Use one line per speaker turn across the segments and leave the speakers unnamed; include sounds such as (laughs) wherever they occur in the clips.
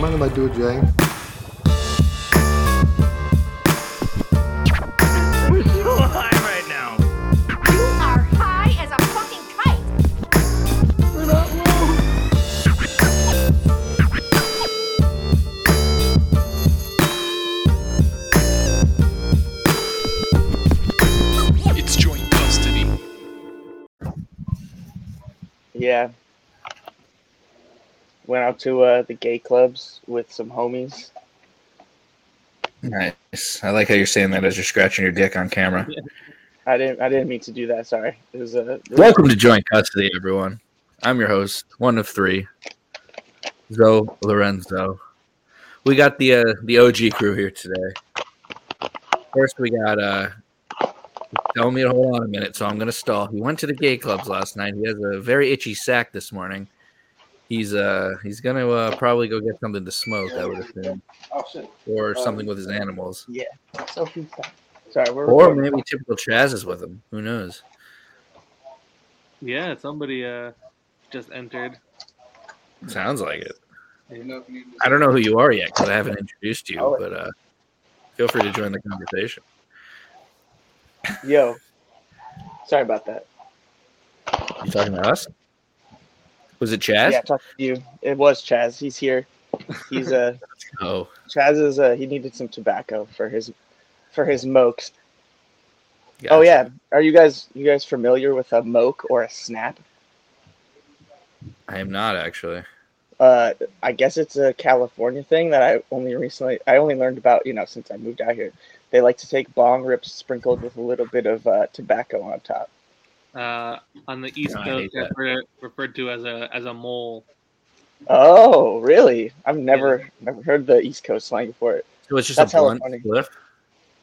Mind if I do Jay?
To uh, the gay clubs with some homies.
Nice. I like how you're saying that as you're scratching your dick on camera. (laughs)
I didn't. I didn't mean to do that. Sorry. It was uh, it was-
Welcome to Joint Custody, everyone. I'm your host, one of three, Zoe Lorenzo. We got the uh, the OG crew here today. First, we got uh, tell me to hold on a minute, so I'm gonna stall. He went to the gay clubs last night. He has a very itchy sack this morning. He's uh he's gonna uh, probably go get something to smoke. I would assume,
Oh
or something with his animals,
Yeah. Sophie. Sorry. We're
or
recording.
maybe typical Chaz is with him. Who knows?
Yeah, somebody uh just entered.
Sounds like it. I don't know who you are yet because I haven't introduced you,
Oh.
but uh, feel free to join the conversation.
Yo. Sorry about that.
You talking to us? Was it Chaz?
Yeah, talk to you. It was Chaz. He's here. He's uh (laughs)
Oh,
Chaz is uh he needed some tobacco for his for his mokes.
gotcha.
Oh yeah. Are you guys you guys familiar with a moke or a snap?
I am not actually.
Uh, I guess it's a California thing that I only recently I only learned about you know since I moved out here. They like to take bong rips sprinkled with a little bit of uh, tobacco on top.
Uh on the East
I
Coast
hate that.
referred, referred to as a as a mole.
Oh, really? I've never never heard the East Coast slang for it.
So it's just
That's
a
hella
blunt
funny.
spliff,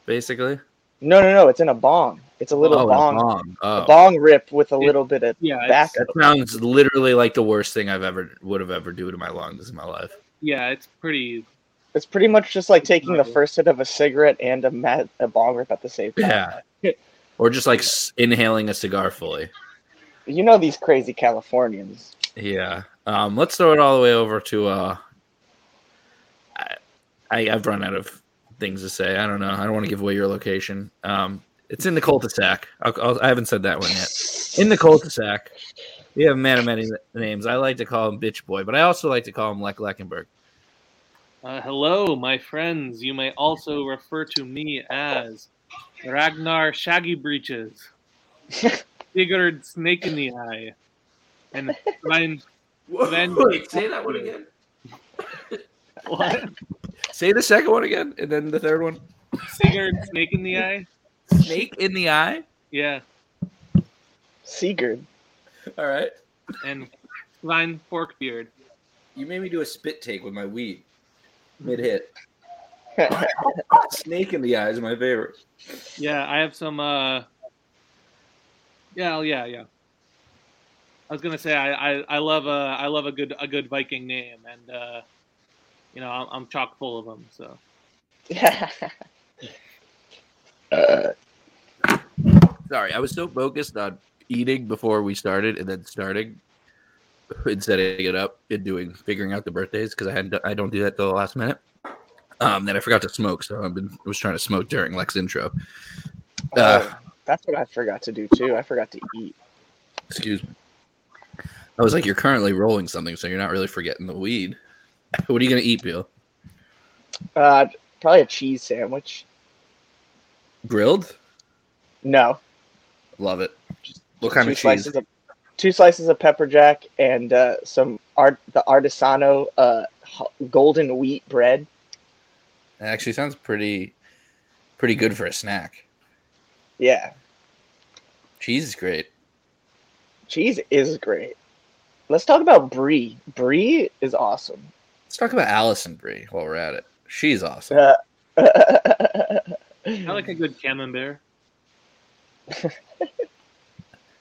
basically.
No, no, no. It's in a bong. It's a little
oh, a
bong,
bong.
a
Oh,
bong rip with a
It-
little bit of
Yeah, it's,
that sounds literally like the worst thing I've ever would have ever do to my lungs in my life.
yeah, it's pretty
It's pretty much just like taking the first hit of a cigarette and a mat, a bong rip at the same time.
Yeah. Or just like s- inhaling a cigar fully.
You know these crazy Californians.
Yeah. Um, let's throw it all the way over to. Uh, I, I I've run out of things to say. I don't know. I don't want to give away your location. Um, it's in the cul-de-sac. I'll, I'll, I haven't said that one yet. In the cul-de-sac, we have a man of many names. I like to call him Bitch Boy, but I also like to call him Lek Leckenberg.
uh, hello, my friends. You may also refer to me as Ragnar Shaggy Breeches. (laughs) Sigurd Snake in the Eye. And Ryan Then-
Wait, say that one again. (laughs)
what?
Say the second one again, and then the third one.
Sigurd Snake in the Eye?
Snake in the eye.
Yeah.
Sigurd.
All right.
And Ryan Forkbeard.
You made me do a spit take with my weed mid hit. (laughs) Snake in the eye is my favorite.
Yeah, I have some. uh Yeah, yeah, yeah. I was gonna say I, I, I love a I love a good a good Viking name, and uh, you know I'm, I'm chock full of them. So
uh, (laughs)
Sorry, I was so focused on eating before we started, and then starting and setting it up and doing figuring out the birthdays because I hadn't I don't do that till the last minute. Um, then I forgot to smoke, so I've been was trying to smoke during Lex intro. Uh,
oh, that's what I forgot to do too. I forgot to eat.
excuse me. I was like, you're currently rolling something, so you're not really forgetting the weed. What are you gonna eat, Bill?
Uh, probably a cheese sandwich.
Grilled?
No,
Love it. What kind of cheese?
of two slices of pepper jack and uh, some art the artisano uh, golden wheat bread.
It actually sounds pretty, pretty good for a snack.
Yeah,
Cheese is great.
cheese is great. Let's talk about brie. Brie is awesome.
Let's talk about Alison Brie while we're at it. She's awesome.
Uh,
I like a good camembert.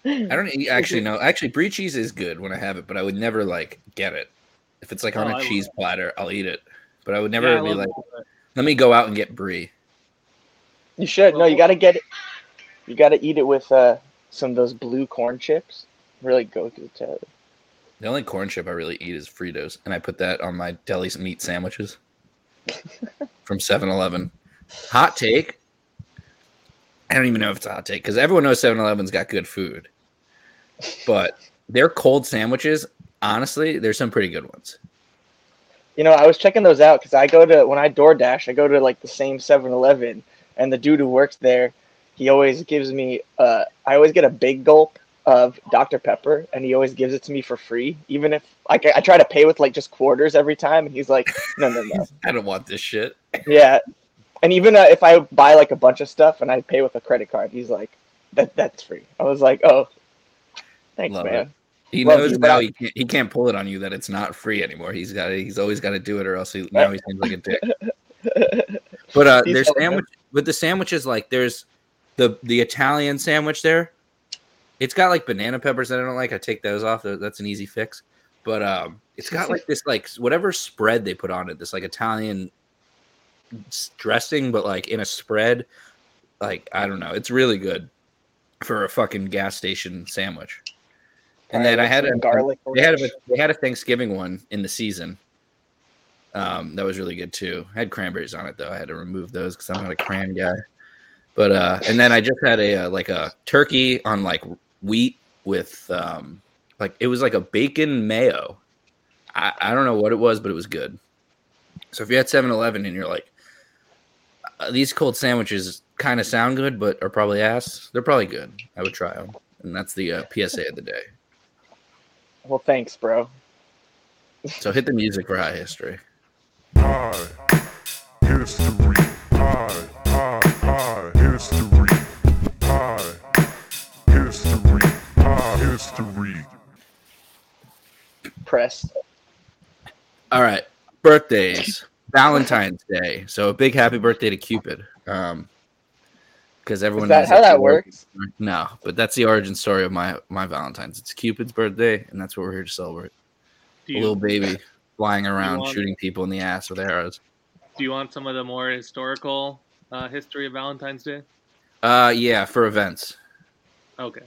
I don't e- actually know. Actually, brie cheese is good when I have it, but I would never like get it. If it's like on
Oh,
a
I
cheese
love
platter, I'll eat it. But I would never
Yeah, I
be like,
it.
Let me go out and get brie.
you should. No, you gotta get it. You gotta eat it with uh, some of those blue corn chips. Really go to together.
The only corn chip I really eat is Fritos, and I put that on my deli meat sandwiches (laughs) from 7-Eleven. Hot take. I don't even know if it's a hot take because everyone knows 7-Eleven's got good food, but their cold sandwiches, honestly, there's some pretty good ones.
You know, I was checking those out because I go to when I DoorDash, I go to like the same 7-Eleven, and the dude who works there, he always gives me. Uh, I always get a big gulp of Dr Pepper, and he always gives it to me for free, even if like I, I try to pay with like just quarters every time, and he's like, no, no, no, (laughs)
I don't want this shit. (laughs)
yeah. And even uh, if I buy like a bunch of stuff and I pay with a credit card, he's like, that that's free. I was like, oh, thanks,
Love
man.
He
Love
knows now he can't, he can't pull it on you that it's not free anymore. He's got he's always got to do it or else he now he seems like a dick. (laughs) But uh, there's sandwich with the sandwiches like there's the the Italian sandwich there. It's got like banana peppers that I don't like. I take those off. That's an easy fix. But um, it's got like this like whatever spread they put on it. This like Italian dressing, but like in a spread. Like I don't know. It's really good for a fucking gas station sandwich. And then I had a
garlic.
they had a they had a Thanksgiving one in the season. Um, that was really good too. I had cranberries on it though. I had to remove those because I'm not a cran guy. But uh, and then I just had a uh, like a turkey on like wheat with um, like it was like a bacon mayo. I, I don't know what it was, but it was good. So if you're at 7-Eleven and you're like, uh, these cold sandwiches kind of sound good, but are probably ass. They're probably good. I would try them, and that's the uh, PSA of the day.
Well, thanks, bro.
So hit the music for high history.
High history. High, high, high history. High history. High history.
Pressed.
All right, birthdays. Valentine's Day. So a big happy birthday to Cupid. Um, because everyone
Is that
knows
how that
the origin
works?
No, but that's the origin story of my my Valentine's. It's Cupid's birthday, and that's what we're here to celebrate. A
you,
little baby flying around,
want-
shooting people in the ass with arrows.
do you want some of the more historical uh, history of Valentine's Day?
Uh, yeah, for events,
Okay.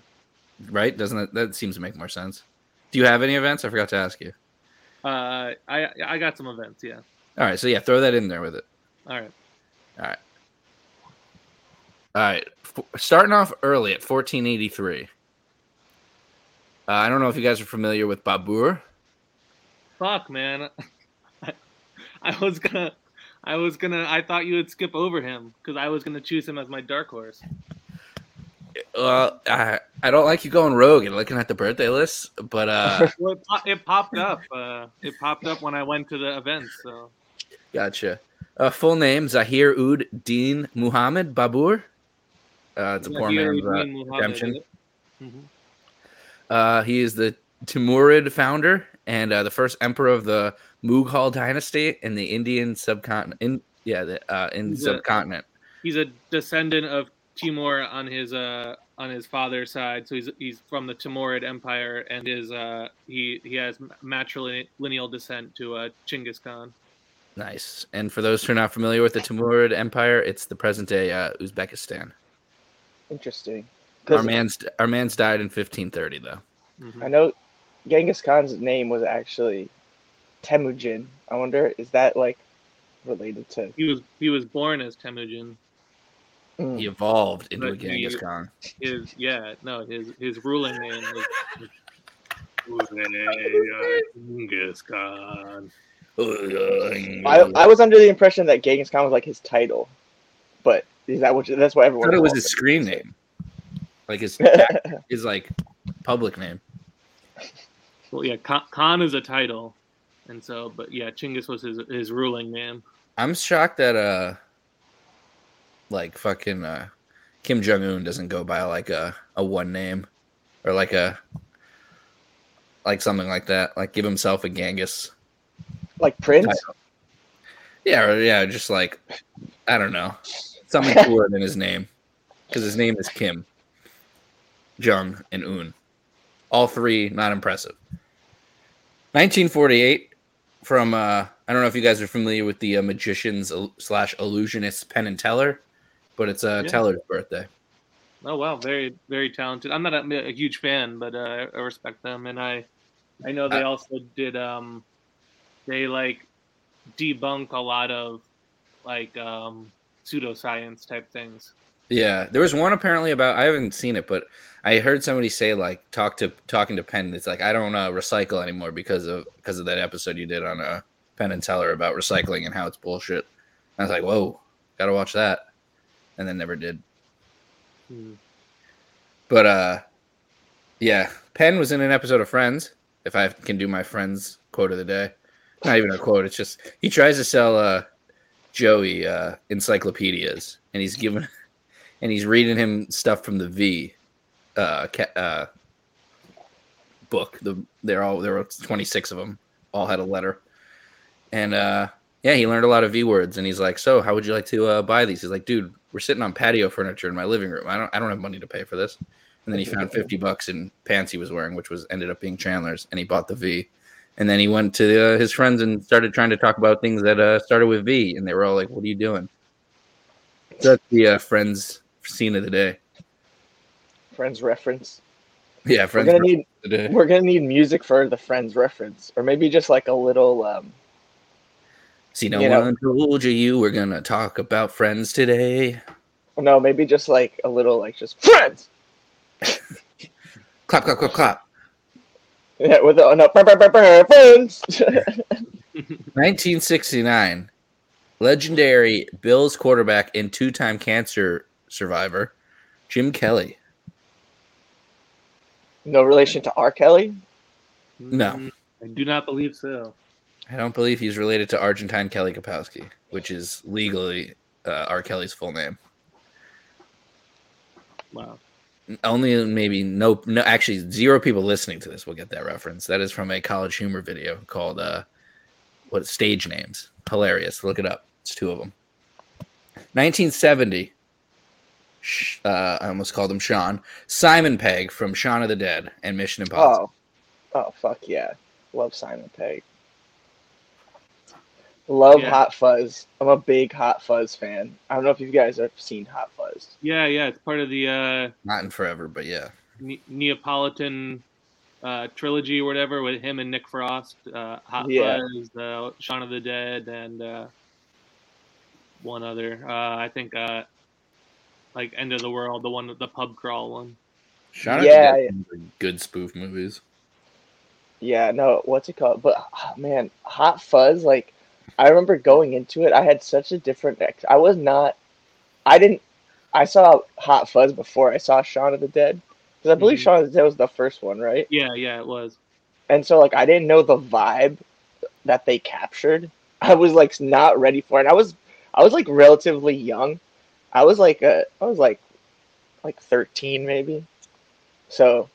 right? Doesn't it? That seems to make more sense. Do you have any events? I forgot to ask you.
Uh, I I got some events. Yeah.
All right, so yeah, throw that in there with it.
All right.
All right, F- starting off early at 1483. Uh, I don't know if you guys are familiar with Babur.
Fuck, man. (laughs) I was gonna, I was gonna, I thought you would skip over him because I was gonna choose him as my dark horse.
Well, I, I don't like you going rogue and looking at the birthday list, but uh, (laughs)
Well, it, po- it popped up. Uh, it popped up when I went to the event. So
gotcha. Uh, full name Zahir Ud Din Muhammad Babur. Uh, it's a poor man's uh, redemption.
Mhm.
Uh, he is the Timurid founder and uh, the first emperor of the Mughal dynasty in the Indian subcontinent. In yeah, the uh, in
He's a-
subcontinent.
He's a descendant of Timur on his uh on his father's side. So he's he's from the Timurid Empire, and his uh he he has matrilineal descent to uh Chinggis Khan.
Nice. And for those who are not familiar with the Timurid Empire, it's the present day uh, Uzbekistan.
Interesting. 'Cause
Our man's our man's died in 1530 though.
Mhm.
I know Genghis Khan's name was actually Temujin. I wonder, is that like related to?
He was he was born as Temujin.
Mm.
He evolved into a Genghis
he-
Khan.
His yeah no his his ruling name was Genghis Khan.
I, I was under the impression that Genghis Khan was like his title, but is that what? That's what
I
everyone.
thought it was his screen name, like his his like public name.
Well, yeah, Khan, Khan is a title, and so but yeah, Chinggis was his his ruling name.
I'm shocked that uh, like fucking uh, Kim Jong Un doesn't go by like a a one name, or like a like something like that. Like give himself a Genghis.
like Prince.
title. Yeah, yeah, just like I don't know, something cooler than his name, because his name is Kim, Jung, and Un. All three not impressive. 1948, from uh, I don't know if you guys are familiar with the uh, magicians slash illusionist Penn and Teller, but it's uh,
Yeah.
Teller's birthday.
Oh wow, very very talented. I'm not a, a huge fan, but uh, I respect them, and I I know
Uh,
they also did um they like debunk a lot of like um pseudoscience type things.
Yeah, there was one apparently about I haven't seen it, but I heard somebody say like talk to talking to Penn. It's like I don't uh, recycle anymore because of because of that episode you did on uh, Penn and Teller about recycling and how it's bullshit. I was like, whoa, gotta watch that, and then never did.
Hmm.
But uh, yeah, Penn was in an episode of Friends. If I can do my Friends quote of the day, not even a quote. It's just he tries to sell uh Joey uh encyclopedias, and he's giving (laughs) and he's reading him stuff from the V uh, uh book. The they're all there were twenty six of them. All had a letter, and uh yeah, he learned a lot of V words. And he's like, "So, how would you like to uh, buy these?" He's like, "Dude, we're sitting on patio furniture in my living room. I don't I don't have money to pay for this." And then he found fifty bucks in pants he was wearing, which was ended up being Chandler's, and he bought the V. And then he went to uh, his friends and started trying to talk about things that uh, started with V, and they were all like, "What are you doing?" So that's the uh, friends scene of the day.
Friends reference.
Yeah,
We're gonna need
the day.
we're gonna need music for the Friends reference, or maybe just like a little. um
See, no
you know-
one told you you were gonna talk about friends today.
No, maybe just like a little like just Friends. (laughs)
Clap, clap, clap, clap.
Yeah, (laughs) with a no, brr, brr, brr, brr, Friends. (laughs)
1969, legendary Bills quarterback and two-time cancer survivor, Jim Kelly.
no relation to R. Kelly.
No.
Mm, I do not believe so.
I don't believe he's related to Argentine Kelly Kapowski, which is legally uh, R. Kelly's full name.
Wow.
Only maybe no, no, actually zero people listening to this will get that reference. That is from a College Humor video called uh, what stage names? Hilarious. Look it up. It's two of them. 1970. Sh- Uh, I almost called him Sean. Simon Pegg from Shaun of the Dead and Mission Impossible.
Oh, oh fuck yeah, love Simon Pegg. Love
Yeah.
Hot Fuzz. I'm a big Hot Fuzz fan. I don't know if you guys have seen Hot Fuzz.
Yeah, yeah, it's part of the uh,
Not in forever, but yeah.
Ne- Neapolitan uh, trilogy or whatever with him and Nick Frost, uh, Hot
Yeah.
Fuzz, uh, Shaun of the Dead, and uh, one other. Uh, I think uh, like End of the World, the one with the pub crawl one.
Shaun of
Yeah,
the Dead are good spoof movies.
Yeah, no, what's it called? But ah, man, Hot Fuzz. Like, I remember going into it. I had such a different. ex- I was not. I didn't. I saw Hot Fuzz before I saw Shaun of the Dead because I believe
Mhm.
Shaun of the Dead was the first one, right?
Yeah, yeah, it was.
and so like I didn't know the vibe that they captured. I was like not ready for it. And I was I was like relatively young. I was like uh, I was like like 13 maybe. So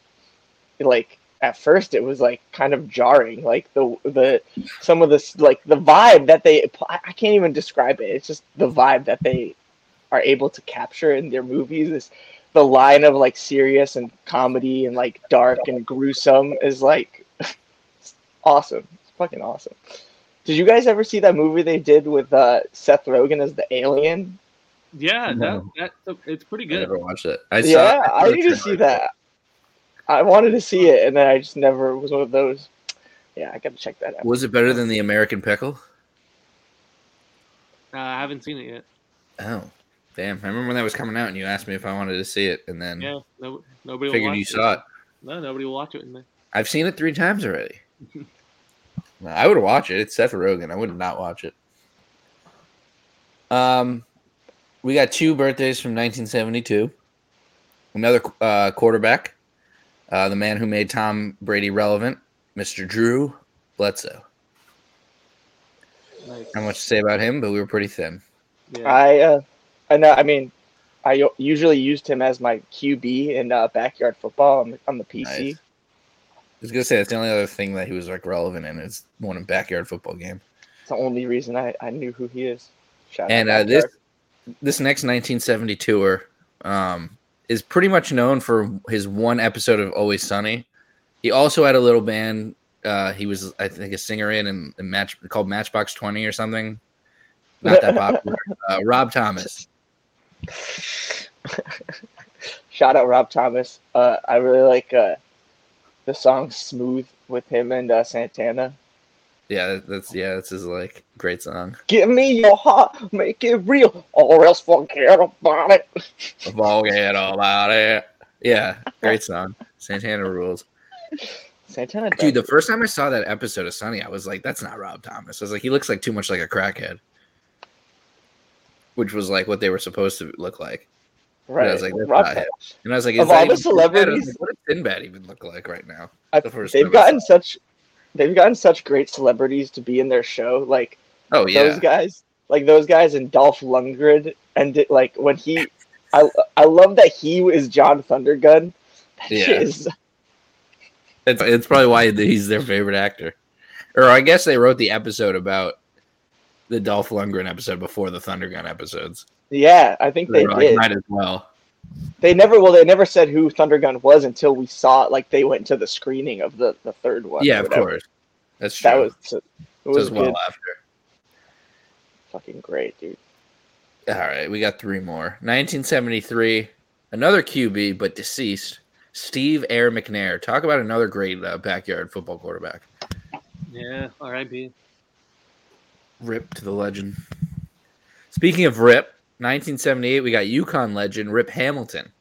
like at first it was like kind of jarring like the the some of this like the vibe that they I I can't even describe it. It's just the vibe that they are able to capture in their movies is the line of like serious and comedy and like dark and gruesome is like (laughs) awesome. It's fucking awesome. Did you guys ever see that movie they did with uh, Seth Rogen as the alien?
Yeah,
No.
that, that it's pretty good.
I
good.
never watched it. I
yeah,
saw
I need to see that. I wanted to see it, and then I just never was one of those. Yeah, I gotta check that out.
Was it better than the American Pickle?
Uh, I haven't seen it yet.
Oh, damn! I remember when that was coming out, and you asked me if I wanted to see it, and then
Yeah, no, nobody will
figured
watch
you saw it.
No, nobody will watch it.
I've seen it three times already. (laughs) No, I would watch it. It's Seth Rogen. I would not watch it. Um, we got two birthdays from 1972. Another uh, quarterback, uh, the man who made Tom Brady relevant, Mr. Drew Bledsoe.
Nice.
Not much to say about him, but we were pretty thin.
Yeah.
I uh, I know. I mean, I u- usually used him as my QB in uh, backyard football on the, on the PC.
Nice. I was gonna say that's the only other thing that he was like relevant in is one in backyard football game.
It's the only reason I, I knew who he is. Shout
and
out
uh, this this next 1970 tour um, is pretty much known for his one episode of Always Sunny. He also had a little band. Uh, he was, I think, a singer in and and match called Matchbox Twenty or something. Not that popular. (laughs) Uh, Rob Thomas. (laughs)
Shout out Rob Thomas. Uh, I really like uh, the song "Smooth" with him and uh, Santana.
Yeah, that's yeah, that's his like great song.
Give me your heart, make it real, or else forget about it.
Forget about it. Yeah, great song. Santana rules.
Santana,
Dude, the first time I saw that episode of Sunny, I was like, that's not Rob Thomas. I was like, he looks like too much like a crackhead. Which was like what they were supposed to look like.
right?
I was like, that's
Rob
not.
Thomas.
And I was like,
Of
is
all the
even Sinbad? I was
celebrities-
like, what does Sinbad even look like right now? The first
they've
time I saw
gotten such, they've gotten such great celebrities to be in their show. Like
Oh yeah.
those guys, like those guys and Dolph Lundgren, and it, like when he, I I love that he is John Thundergun. That
Yeah.
is
It's, it's probably why he's their favorite actor. Or I guess they wrote the episode about the Dolph Lundgren episode before the Thundergun episodes.
yeah, I think
They
they
were like,
did.
might as well.
They never, well, they never said who Thundergun was until we saw it. Like they went to the screening of the the third one.
Yeah, of course. That's true.
That was it
So
was
well
good.
after.
fucking great, dude.
All right, we got three more. 1973, another QB, but deceased. Steve Air McNair. Talk about another great uh, backyard football quarterback.
Yeah, R.I.P.
Rip to the legend. Speaking of Rip, 1978, we got UConn legend Rip Hamilton.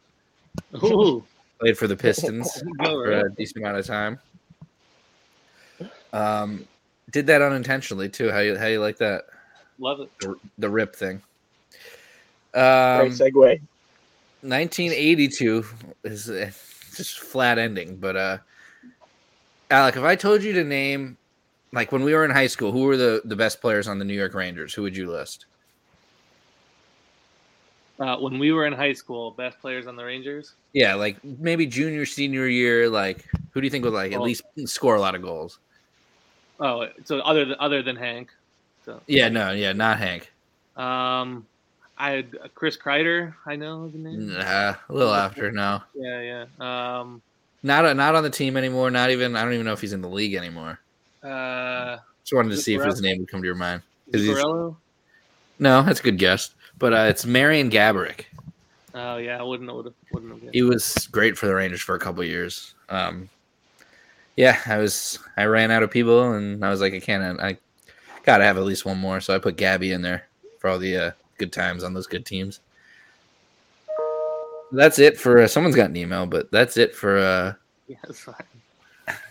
Ooh,
Played for the Pistons (laughs) for a decent amount of time. Um, did that unintentionally too. How you how you like that?
love it.
The, the Rip thing.
Great
Um,
segue.
1982 is uh, just flat ending, but uh, Alec, if I told you to name, like when we were in high school, who were the the best players on the New York Rangers? Who would you list?
Uh, when we were in high school, best players on the Rangers.
Yeah, like maybe junior, senior year. Like who do you think would like at
Oh.
least score a lot of goals?
Oh, so other than other than Hank, so
Yeah, no, yeah, not Hank.
um, I had uh, Chris Kreider. I know the name.
Nah, a little after. No,
Yeah, yeah. Um,
not not on the team anymore. Not even. I don't even know if he's in the league anymore.
uh,
Just wanted to see if his name would come to your mind.
Zuccarello?
No, that's a good guess. But uh, it's Marian Gaborik.
Oh yeah, I wouldn't have wouldn't have.
He was great for the Rangers for a couple years. Um, yeah, I was. I ran out of people, and I was like, I can't. I gotta have at least one more. So I put Gabby in there for all the uh, good times on those good teams. That's it for uh, someone's got an email, but that's it for uh, (laughs)
Yeah, fine.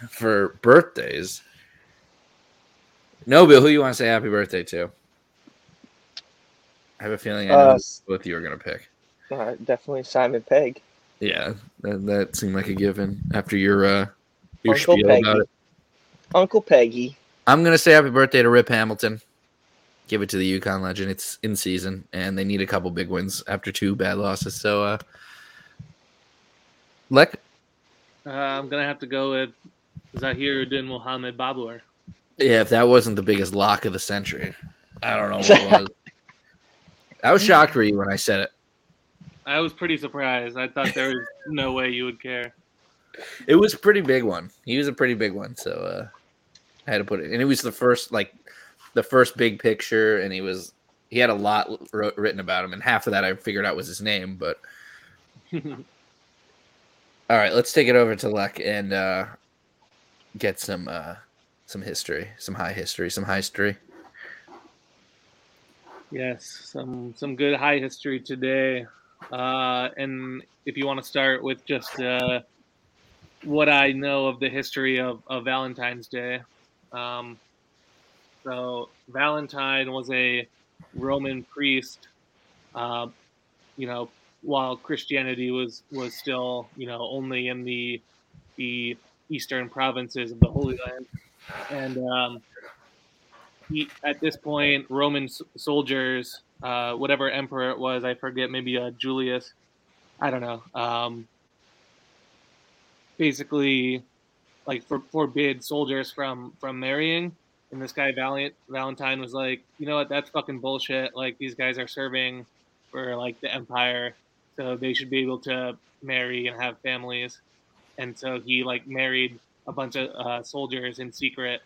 for birthdays. No, Bill, who you want to say happy birthday to? I have a feeling I know
Uh,
both you are gonna pick.
Uh, definitely Simon Pegg.
Yeah, that, that seemed like a given after your uh your
Uncle
spiel
Peggy.
about it.
Uncle Peggy.
I'm gonna say happy birthday to Rip Hamilton. Give it to the UConn legend. It's in season, and they need a couple big wins after two bad losses. So, uh, Lek,
Uh, I'm gonna have to go with Zahiruddin Mohammed Babur.
yeah, if that wasn't the biggest lock of the century, I don't know what (laughs) was. I was shocked for you when I said it.
I was pretty surprised. I thought there was (laughs) no way you would care.
It was a pretty big one. He was a pretty big one, so uh, I had to put it. And it was the first, like, the first big picture, and he was he had a lot wrote, written about him, and half of that I figured out was his name. But (laughs) all right, let's take it over to Luck and uh, get some uh, some history, some high history, some high history.
Yes, some some good high history today. Uh, and if you want to start with just uh, what I know of the history of, of Valentine's Day, um, so Valentine was a Roman priest. Uh, you know, while Christianity was was still you know only in the the eastern provinces of the Holy Land, and um, at this point, Roman soldiers, uh, whatever emperor it was, I forget, maybe uh, Julius, I don't know, um, basically like for, forbid soldiers from from marrying. And this guy Valiant Valentine was like, you know what, that's fucking bullshit. Like these guys are serving for like the empire, so they should be able to marry and have families. And so he like married a bunch of uh, soldiers in secret,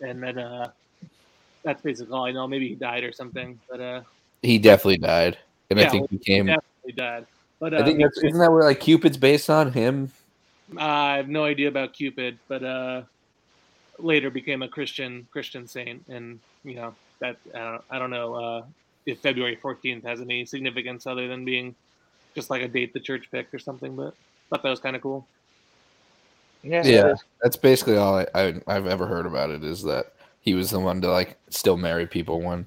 and then uh, that's basically all I know. Maybe he died or something, but uh,
He definitely died, and I think he came.
definitely died. But uh,
I think that's isn't that where like Cupid's based on him
I have no idea about Cupid, but uh, later became a Christian Christian saint, and you know that I don't, I don't know uh, if February 14th has any significance other than being just like a date the church picked or something. But thought that was kind of cool.
Yeah.
Yeah, that's basically all I, I I've ever heard about it is that he was the one to like still marry people when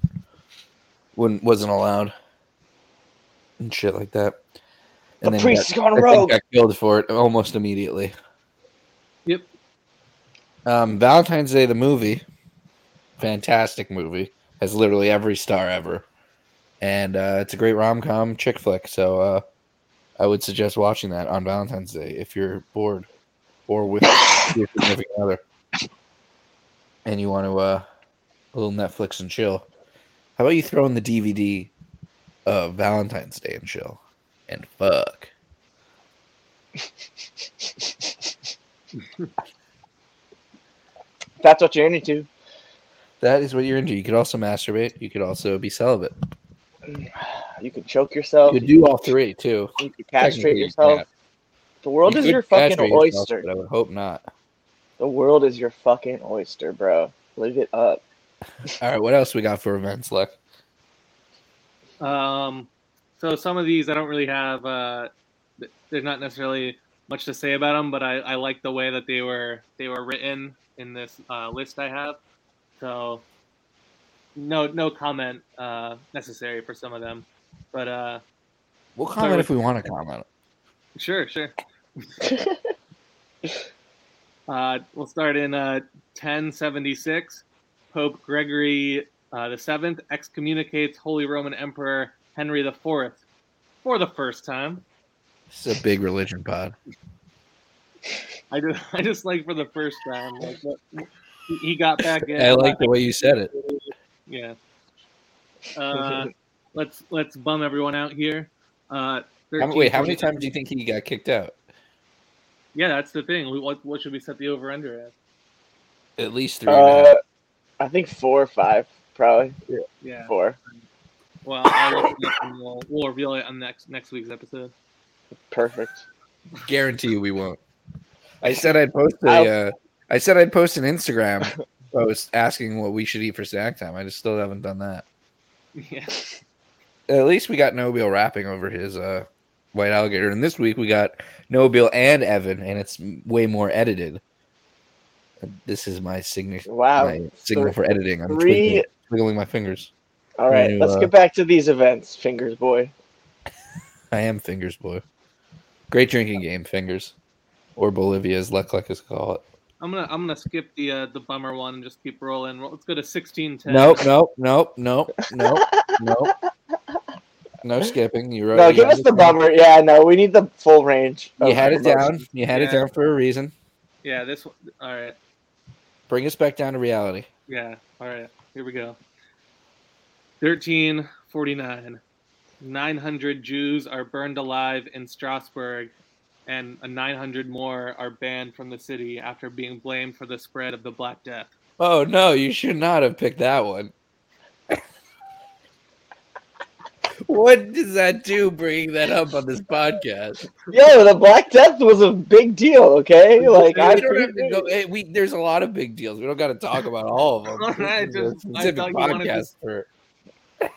when wasn't allowed and shit like that.
The
then he
priest's
got,
gone
I think
rogue.
got killed for it almost immediately.
Yep.
Um, Valentine's Day, the movie, fantastic movie, has literally every star ever, and uh, it's a great rom com chick flick. So uh, I would suggest watching that on Valentine's Day if you're bored or with (coughs) your significant other, and you want to uh, a little Netflix and chill. How about you throw in the DVD of Valentine's Day and chill, and fuck. (laughs)
That's what you're into.
That is what you're into. You could also masturbate. You could also be celibate. (sighs)
You could choke yourself.
You could do all three too.
You can castrate yourself.
can't.
The world
You
is your fucking
yourself,
oyster.
but I would hope not.
The world is your fucking oyster, bro. Live it up.
All right, what else we got for events, Leck?
Um, so some of these I don't really have. Uh, th- there's not necessarily much to say about them, but I, I like the way that they were they were written in this uh, list I have. So no no comment uh, necessary for some of them, but uh,
We'll comment
what-
if we want to comment.
sure sure. (laughs) (laughs) Uh, we'll start in uh, 1076. Pope Gregory uh, the Seventh excommunicates Holy Roman Emperor Henry the Fourth for the first time.
This is a big religion pod.
I just, (laughs) I just like for the first time. Like, he- got back in.
I like the way you said it.
Yeah. Uh, let's let's bum everyone out here. Uh,
How, wait, how many times do you think he got kicked out?
Yeah, that's the thing. What what should we set the over under at?
At least three. and a half.
Uh, I think four or five, probably
Yeah. yeah.
four.
Well, I'll look it up and we'll, we'll reveal it on next next week's episode.
Perfect.
Guarantee we won't. I said I'd post a. Uh, I said I'd post an Instagram (laughs) post asking what we should eat for snack time. I just still haven't done that. (laughs)
Yeah.
At least we got Nobile rapping over his uh, white alligator, and this week we got Nobile and Evan, and it's way more edited. This is my signature.
Wow.
my signal for editing. I'm
Three.
twinkling, twiggling my fingers.
All right,
You,
let's
uh,
get back to these events, fingers boy. (laughs)
I am fingers boy. Great drinking game, fingers, or Bolivia as Leclerc call it.
I'm gonna I'm gonna skip the uh, the bummer one and just keep rolling. Let's go to sixteen ten.
Nope, nope, nope, nope, nope, nope. (laughs) No skipping. You wrote.
No,
you
give us
it
the
down.
bummer. Yeah, no, we need the full range.
You had it down.
emotions.
You had it down for a reason.
Yeah, this one. All right.
Bring us back down to reality.
Yeah. All right. Here we go. Thirteen forty nine. Nine hundred Jews are burned alive in Strasbourg, and a nine hundred more are banned from the city after being blamed for the spread of the Black Death.
Oh no, you should not have picked that one. What does that do bringing that up on this podcast?
Yo, the Black Death was a big deal. Okay, like I
don't have to go, hey, we, there's a lot of big deals. We don't got to talk about all of them. (laughs)
All right,
a
just- I
specific
thought to-
podcast for (laughs)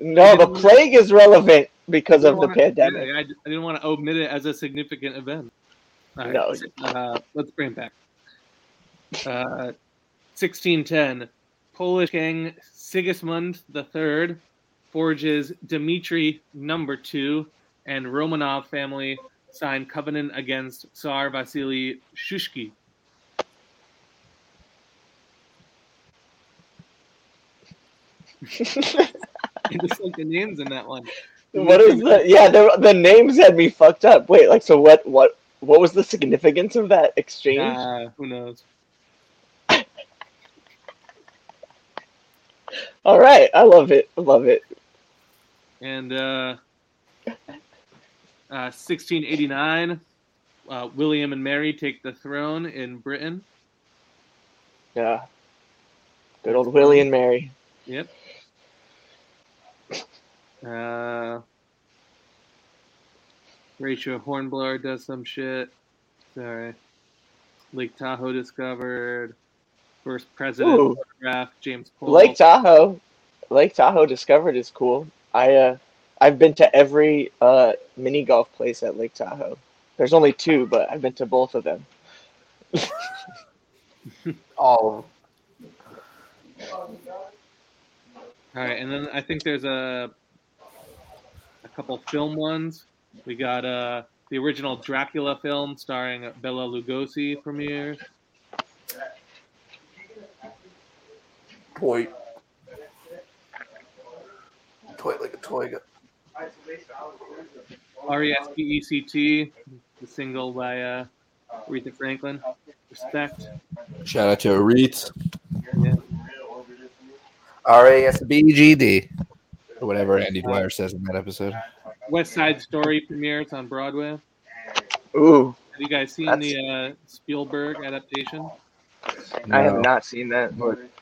no, the plague is relevant because of the
I didn't wanna-
pandemic.
yeah, I, I didn't want to omit it as a significant event. All right,
No.
uh, let's bring it back. Uh, 1610, Polish king Sigismund III forges Dmitri number two, and Romanov family sign covenant against Tsar Vasily Shushki. (laughs) Just like the names in that one.
what is the? Yeah, the the names had me fucked up. Wait, like so? What? What? What was the significance of that exchange?
Uh, who knows? (laughs)
All right, I love it. I love it.
And uh, uh, 1689, uh, William and Mary take the throne in Britain.
Yeah. Good old Willie and Mary.
Yep. Uh, Horatio Hornblower does some shit. Sorry. Lake Tahoe discovered. First president
Ooh.
photograph, James Cole.
Lake Tahoe, Lake Tahoe discovered is cool. I uh, I've been to every uh mini golf place at Lake Tahoe. There's only two, but I've been to both of them. (laughs)
All
All right, and then I think there's a a couple film ones. We got uh the original Dracula film starring Bela Lugosi premieres.
toy. Toy like a toy.
R E S P E C T, the single by uh, Aretha Franklin. Respect.
Shout out to Aretz.
Yeah.
R A S B G D. Or whatever Andy Dwyer says in that episode.
West Side Story premieres on Broadway.
Ooh,
Have you guys seen
That's-
the uh, Spielberg adaptation? No.
I have not seen that.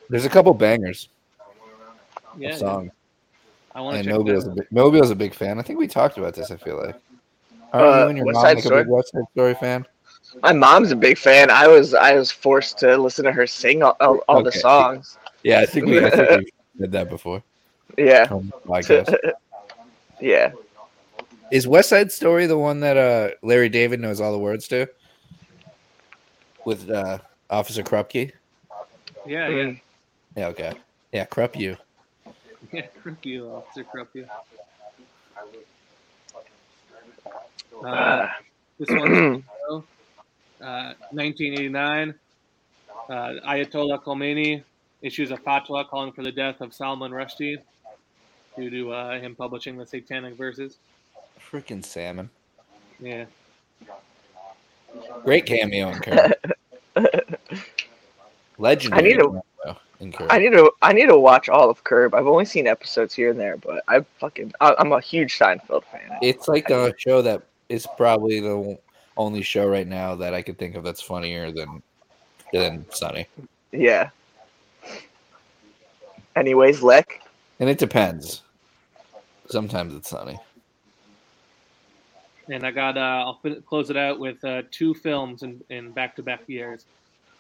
There's a couple bangers
Yeah,
songs.
I want to
And
check
Mobile's a
that.
big, Mobile's a big fan. I think we talked about this. I feel like. Aren't
Uh,
you and your
West
mom
Side
like a big West Side Story fan?
My mom's a big fan. I was I was forced to listen to her sing all, all, all the songs.
Yeah, I think we, I think we (laughs) did that before.
Yeah,
on the (laughs)
yeah.
Is West Side Story the one that uh, Larry David knows all the words to? With uh, Officer Krupke?
Yeah, yeah,
Mm.
Yeah, okay. Yeah, Krupp you.
Yeah. Crook you, Officer Crook you. Uh,
Ah.
this one, (clears throat) uh, 1989. Uh, Ayatollah Khomeini issues a fatwa calling for the death of Salman Rushdie due to uh, him publishing the Satanic Verses.
Freaking salmon.
Yeah,
Great cameo in Curb. (laughs) Legendary.
I need to-
cameo in Curb.
I need to I need to watch all of Curb. I've only seen episodes here and there, but I fucking I, I'm a huge Seinfeld fan.
It's like a show that is probably the only show right now that I could think of that's funnier than than Sunny.
Yeah. Anyways, Leck.
And it depends. Sometimes it's Sunny.
and I got uh, I'll close it out with uh, two films in in back to back years,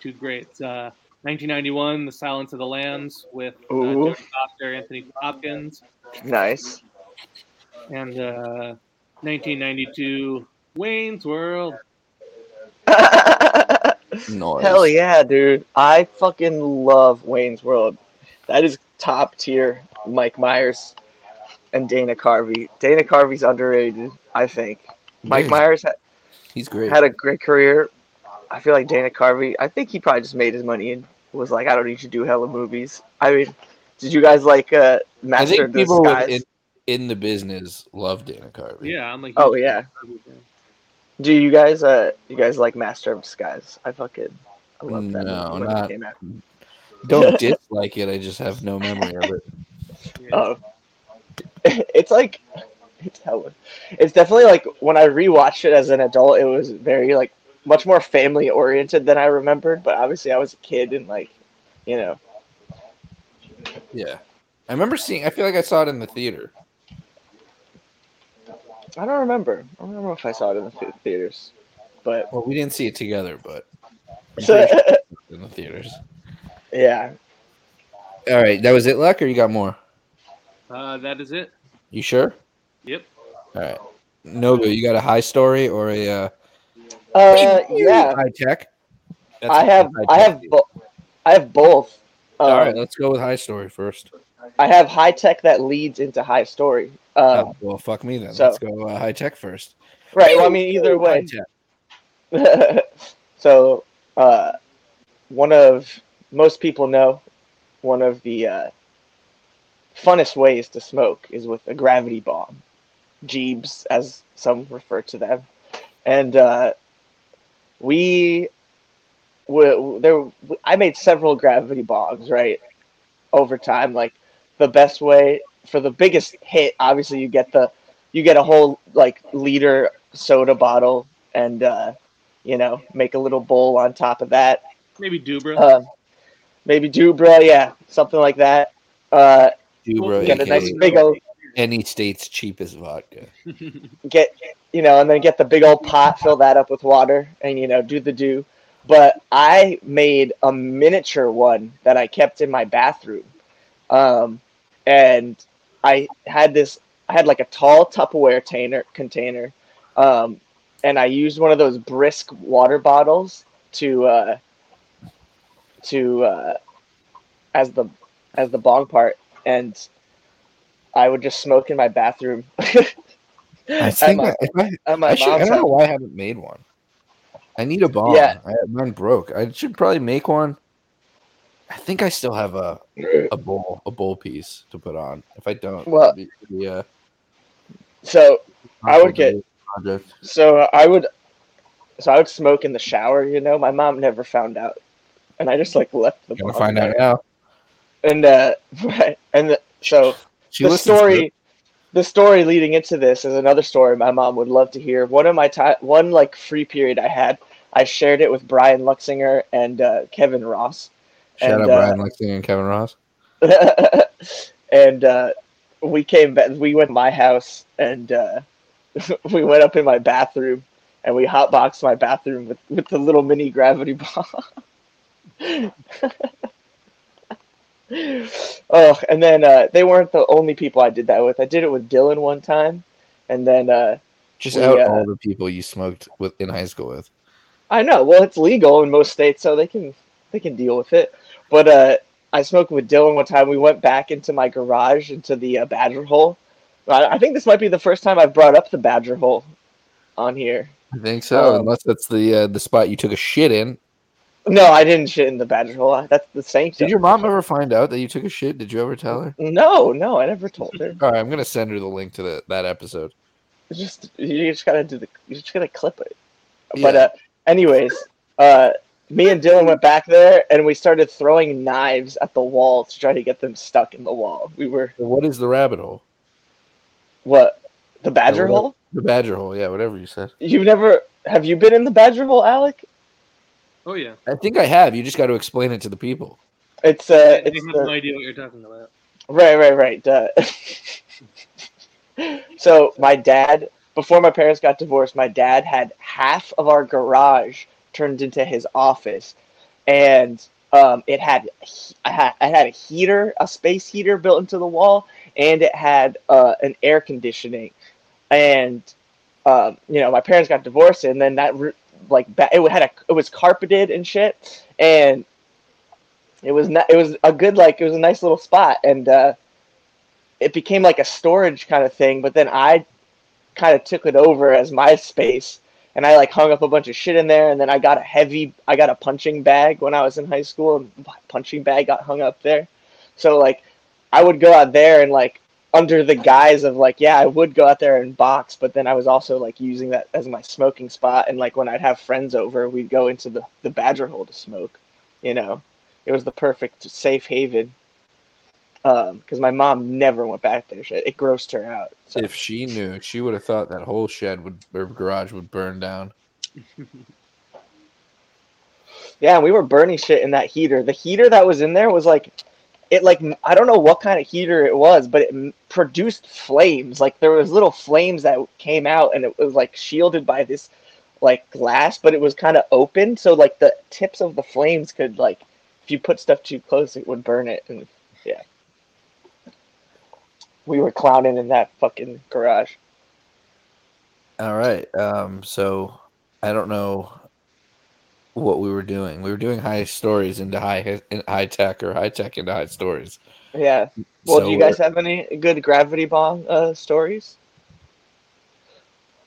two greats. Uh, 1991, The Silence of the Lambs with uh, Foster, Anthony Hopkins,
Nice.
and uh, 1992, Wayne's World. (laughs)
Noise.
Hell yeah, dude. I fucking love Wayne's World. That is top tier Mike Myers and Dana Carvey. Dana Carvey's underrated, I think. Mike
He's-
Myers ha-
He's great.
had a great career. I feel like Dana Carvey, I think he probably just made his money and was like, I don't need to do hella movies. I mean, did you guys like uh,
I
Master
think
of
people
Disguise?
in, in the business love Dana Carvey.
Yeah, I'm like.
Oh, yeah. Do you guys uh you guys like Master of Disguise? I fucking I love that
No,
movie when it
not-
came out.
Don't (laughs) dislike it. I just have no memory of it.
Oh, (laughs) it's like it's hella. It's definitely like when I rewatched it as an adult, it was very like much more family oriented than I remembered. But obviously, I was a kid and like, you know,
Yeah. I remember seeing I feel like I saw it in the theater.
I don't remember. I don't remember if I saw it in the thea- theaters, but
Well, we didn't see it together, but I'm (laughs) sure it in the theaters.
yeah.
All right, that was it, Luck, or you got more?
Uh, that is it.
You sure?
Yep.
All right. Nobu, you got a high story or a uh,
Uh, yeah.
high tech? That's
I
a
have I have bo- I have both. Um,
All right, let's go with high story first.
I have high tech that leads into high story. Um,
oh, well, fuck me then.
so-
let's go uh, high tech first.
right. Well, I mean, either way.
High-tech. (laughs)
so, uh, one of most people know one of the uh, funnest ways to smoke is with a gravity bong, Jeebs, as some refer to them, and uh, we, we there. I made several gravity bongs right over time. Like the best way for the biggest hit, obviously you get the you get a whole like liter soda bottle and uh, you know make a little bowl on top of that.
Maybe Dubra.
Uh, maybe Dubra, yeah, something like that. Uh,
Dubra,
get a nice big old
any state's cheapest vodka. (laughs)
get you know, and then get the big old pot, fill that up with water, and you know, do the do. But I made a miniature one that I kept in my bathroom, um, and I had this. I had like a tall Tupperware container, container, um, and I used one of those brisk water bottles to uh, to uh, as the as the bong part, and I would just smoke in my bathroom. (laughs)
I think
my-
I, I, I, should, I don't know why I haven't made one. I need a bomb.
Yeah.
I, mine broke. I should probably make one. I think I still have a a (clears throat) bowl a bowl piece to put on. If I don't,
Well-
it'd be, it'd be, uh,
So I would get
project.
so I would so I would smoke in the shower. You know, my mom never found out, and I just like left the.
Gonna find out
there.
now.
And uh, (laughs) and the, so
She
the story the story leading into this is another story my mom would love to hear. One of my time one like free period i had i shared it with brian luxinger and uh, kevin ross.
Shout
and,
out
uh,
Brian Lexington and Kevin Ross. (laughs)
and uh, we came back we went to my house and uh, (laughs) we went up in my bathroom and we hotboxed my bathroom with, with the little mini gravity bong (laughs) oh and then uh, they weren't the only people i did that with i did it with dylan one time and then uh,
Just
we,
out
uh,
all the people you smoked with in high school with.
I know. Well, it's legal in most states, so they can they can deal with it. But uh, I smoked with Dylan one time. We went back into my garage into the uh, Badger hole. I, I think this might be the first time I've brought up the Badger hole on here.
I think so,
Um,
unless that's the uh, the spot you took a shit in.
No, I didn't shit in the Badger hole. That's the Saint.
Did your mom ever find out that you took a shit? Did you ever tell her?
No, no, I never told her. (laughs)
All right, I'm gonna send her the link to the, that episode.
It's just you just gotta do the you just gotta clip it. But uh, anyways, uh, me and Dylan went back there and we started throwing knives at the wall to try to get them stuck in the wall. We were
What is the rabbit hole?
what the Badger
what-
hole.
The badger hole, yeah, whatever you said.
You've never have you been in the Badger hole, Alec?
Oh yeah.
I think I have. You just got to explain it to the people.
It's uh,
I
uh,
have
it's
no
the,
idea what you're talking about.
right, right, right. Uh, (laughs) so my dad, before my parents got divorced, my dad had half of our garage turned into his office, and um, it had I had I had a heater, a space heater built into the wall, and it had uh, an air conditioning, and um, you know my parents got divorced, and then that re- like ba- it had a it was carpeted and shit, and it was not it was a good like it was a nice little spot, and uh, it became like a storage kind of thing. But then I kind of took it over as my space, and I like hung up a bunch of shit in there, and then I got a heavy I got a punching bag when I was in high school, and punching bag got hung up there. So like I would go out there and like under the guise of like yeah I would go out there and box, but then I was also like using that as my smoking spot, and like when I'd have friends over, we'd go into the the badger hole to smoke. You know, it was the perfect safe haven. Um, because my mom never went back there. Shit, it grossed her out. So
If she knew, she would have thought that whole shed would or garage would burn down. (laughs)
Yeah, we were burning shit in that heater. The heater that was in there was like, it like I don't know what kind of heater it was, but it produced flames. Like there was little flames that came out, and it was like shielded by this like glass, but it was kind of open, so like the tips of the flames could like, if you put stuff too close, it would burn it. And yeah, we were clowning in that fucking garage.
All right. Um. So I don't know what we were doing. We were doing high stories into high in high tech or high tech into high stories.
Yeah. Well,
So
do you guys have any good gravity bong uh, stories?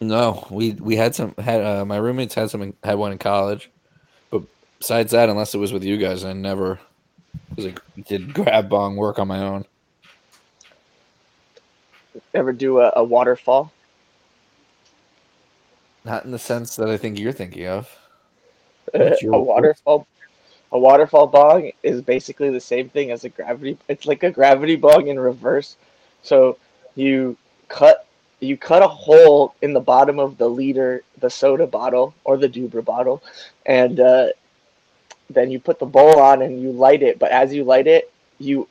No, we we had some had uh, my roommates had some had one in college, but besides that, unless it was with you guys, I never was like did grab bong work on my own.
Ever do a, a waterfall?
Not in the sense that I think you're thinking of. (laughs)
a waterfall a waterfall bong is basically the same thing as a gravity it's like a gravity bong in reverse so you cut you cut a hole in the bottom of the liter the soda bottle or the duber bottle and uh, then you put the bowl on and you light it but as you light it you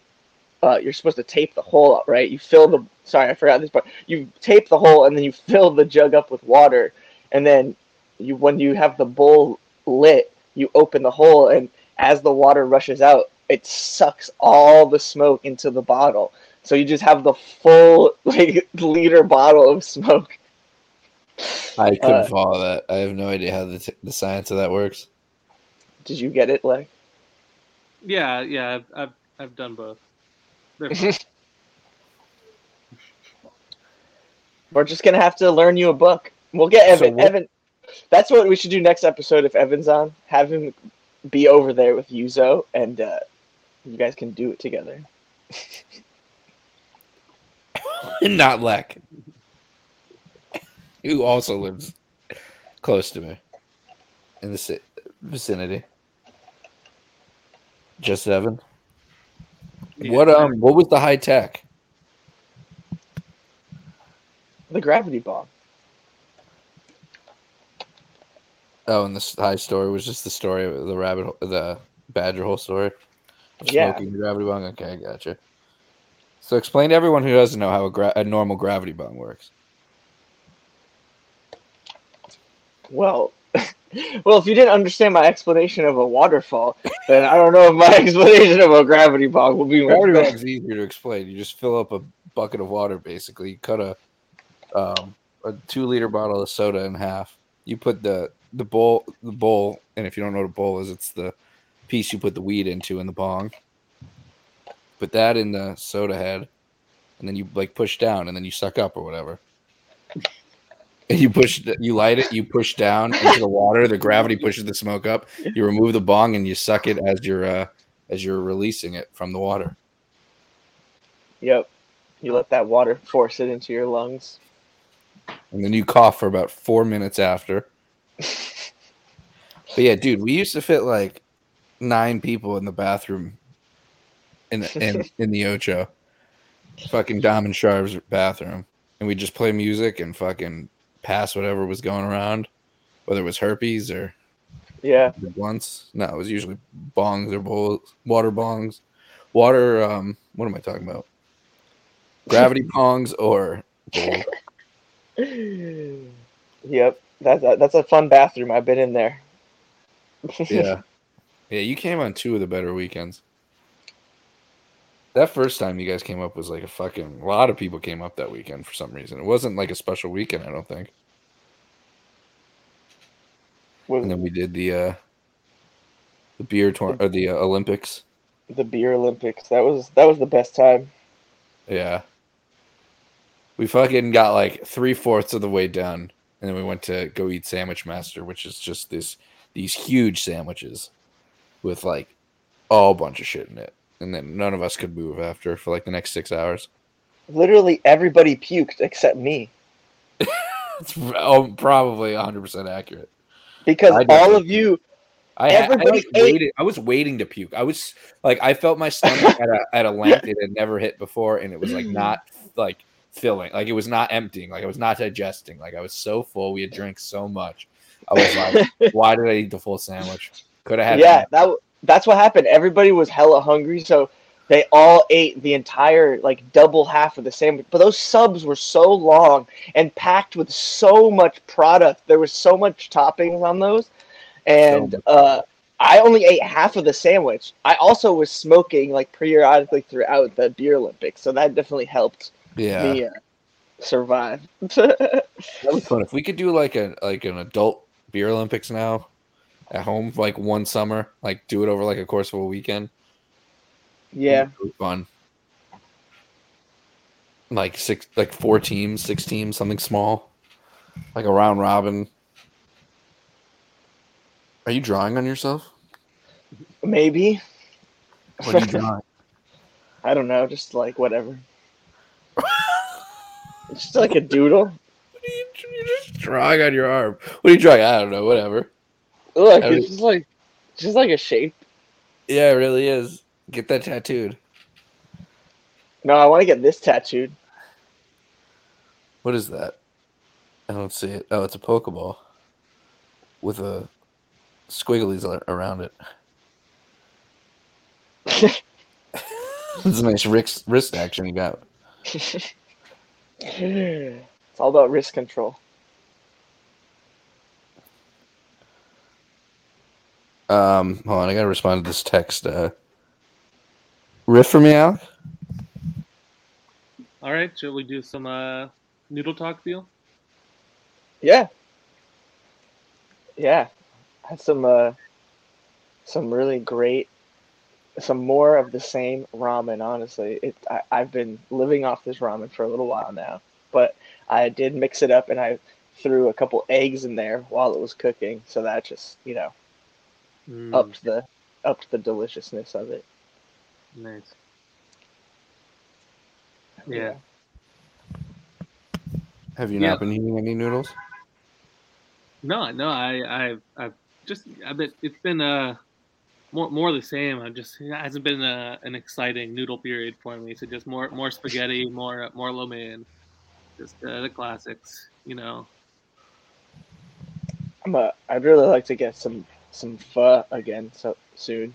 uh, you're supposed to tape the hole up, right? You fill the sorry, I forgot this part. You tape the hole and then you fill the jug up with water, and then you when you have the bowl lit, you open the hole, and as the water rushes out, it sucks all the smoke into the bottle. So you just have the full (laughs) like liter bottle of smoke.
I couldn't
Uh,
follow that. I have no idea how the, t- the science of that works.
Did you get it, like?
Yeah, yeah, I've I've, I've done both. (laughs) (laughs)
We're just gonna have to learn you a book. We'll get
So what-
Evan, that's what we should do next episode if Evan's on. Have him be over there with Yuzo, and uh, you guys can do it together. (laughs)
Not Lek, who also lives close to me in the vicinity. Just Evan.
Yeah.
What um? What was the high tech?
The gravity bong.
Oh, and the high story was just the story of the rabbit, hole, the badger hole story.
Yeah.
Smoking the gravity bong. Okay, I gotcha. So explain to everyone who doesn't know how a, gra- a normal gravity bong works.
Well, (laughs) well, if you didn't understand my explanation of a waterfall, then I don't know if my (laughs) explanation of a gravity bong will be
Gravity bong is easier to explain. You just fill up a bucket of water, basically. You cut a um, a two liter bottle of soda in half. You put the the bowl the bowl, and if you don't know what a bowl is, it's the piece you put the weed into in the bong. Put that in the soda head, and then you like push down, and then you suck up or whatever. And you push, you light it, you push down into the water. The gravity pushes the smoke up. You remove the bong, and you suck it as you're uh, as you're releasing it from the water.
Yep. You let that water force it into your lungs.
and then you cough for about four minutes after. (laughs) but yeah, dude, we used to fit like nine people in the bathroom in the, in, (laughs) in the Ocho, fucking Dom and Sharp's bathroom, and we just play music and fucking pass whatever was going around, whether it was herpes or
Yeah.
once. No, it was usually bongs or bowls, water bongs, water. Um, what am I talking about? Gravity (laughs) bongs or bowls.
Yep. That's a, that's a fun bathroom. I've been in there. (laughs)
yeah. Yeah, you came on two of the better weekends. That first time you guys came up was like a fucking a lot of people came up that weekend for some reason. It wasn't like a special weekend, I don't think.
Was
And then we did the uh the beer tour or the uh, Olympics.
the beer Olympics. That was that was the best time.
Yeah. We fucking got like three fourths of the way done, and then we went to go eat Sandwich Master, which is just this these huge sandwiches with like a bunch of shit in it. And then none of us could move after for like the next six hours.
Literally everybody puked except me
It's oh, probably 100% accurate.
because all of you.
I, had- I,
Everybody
like,
ate-
I was waiting to puke. I was like, I felt my stomach at a, at a length it had never hit before, and it was like (clears throat) not like filling. Like it was not emptying. Like I was not digesting. Like I was so full. We had drank so much. I was like, (laughs) why did I eat the full sandwich? Could have had
Yeah, that w- that's what happened. Everybody was hella hungry, so they all ate the entire like double half of the sandwich. But those subs were so long and packed with so much product. There was so much toppings on those, and
much.
uh, I only ate half of the sandwich. I also was smoking like periodically throughout the beer Olympics, so that definitely helped
Yeah,
me uh, survive. (laughs)
that was fun. If we could do like a like an adult beer Olympics now at home, like one summer, like do it over like a course of a weekend.
yeah,
It fun. Like six, like four teams, six teams, something small, like a round robin. Are you drawing on yourself?
maybe.
What are you drawing? (laughs)
I don't know, just like whatever. It's (laughs) just like a doodle.
You're just drawing on your arm. What are you drawing? I don't know. Whatever.
Look, it's just like, just like a shape.
Yeah, it really is. Get that tattooed.
No, I want to get this tattooed.
What is that? I don't see it. Oh, it's a Pokeball with a squigglies around it. (laughs) (laughs) That's a nice wrist, wrist action you got.
It's all about risk control.
Um, hold on, I gotta respond to this text. Uh, riff for me, Alec.
All right, shall we do some uh, noodle talk deal?
Yeah. Yeah. I had some uh some really great some more of the same ramen, honestly. It I, I've been living off this ramen for a little while now. But I did mix it up and I threw a couple eggs in there while it was cooking, so that just, you know,
Mm,
upped the upped the deliciousness of it.
nice. Yeah.
Have you
Yeah.
not been eating any noodles?
No, no, I, I've, I've just, I've been, it's been uh, more, more the same. I just, it hasn't been a, an exciting noodle period for me. So just more, more spaghetti, more, more lo mein, just uh, the classics, you know.
I'm a, I'd really like to get some some pho again so soon.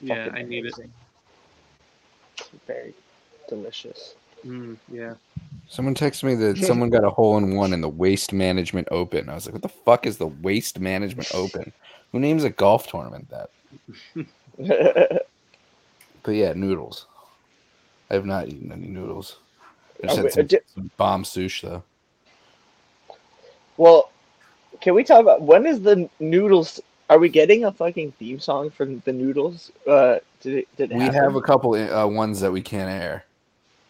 Yeah,
Fucking
I need it.
amazing. Very delicious.
Mm, yeah.
Someone texted me that someone got a hole in one in the Waste Management Open. I was like, "What the fuck is the Waste Management Open? Who names a golf tournament that?" (laughs) But yeah, noodles. I have not eaten any noodles. I just
Uh,
had some,
di-
some bomb sush though.
well, can we talk about when is the noodles? Are we getting a fucking theme song for the noodles? Uh, did it? Did it
We
happen?
have a couple uh, ones that we can't air.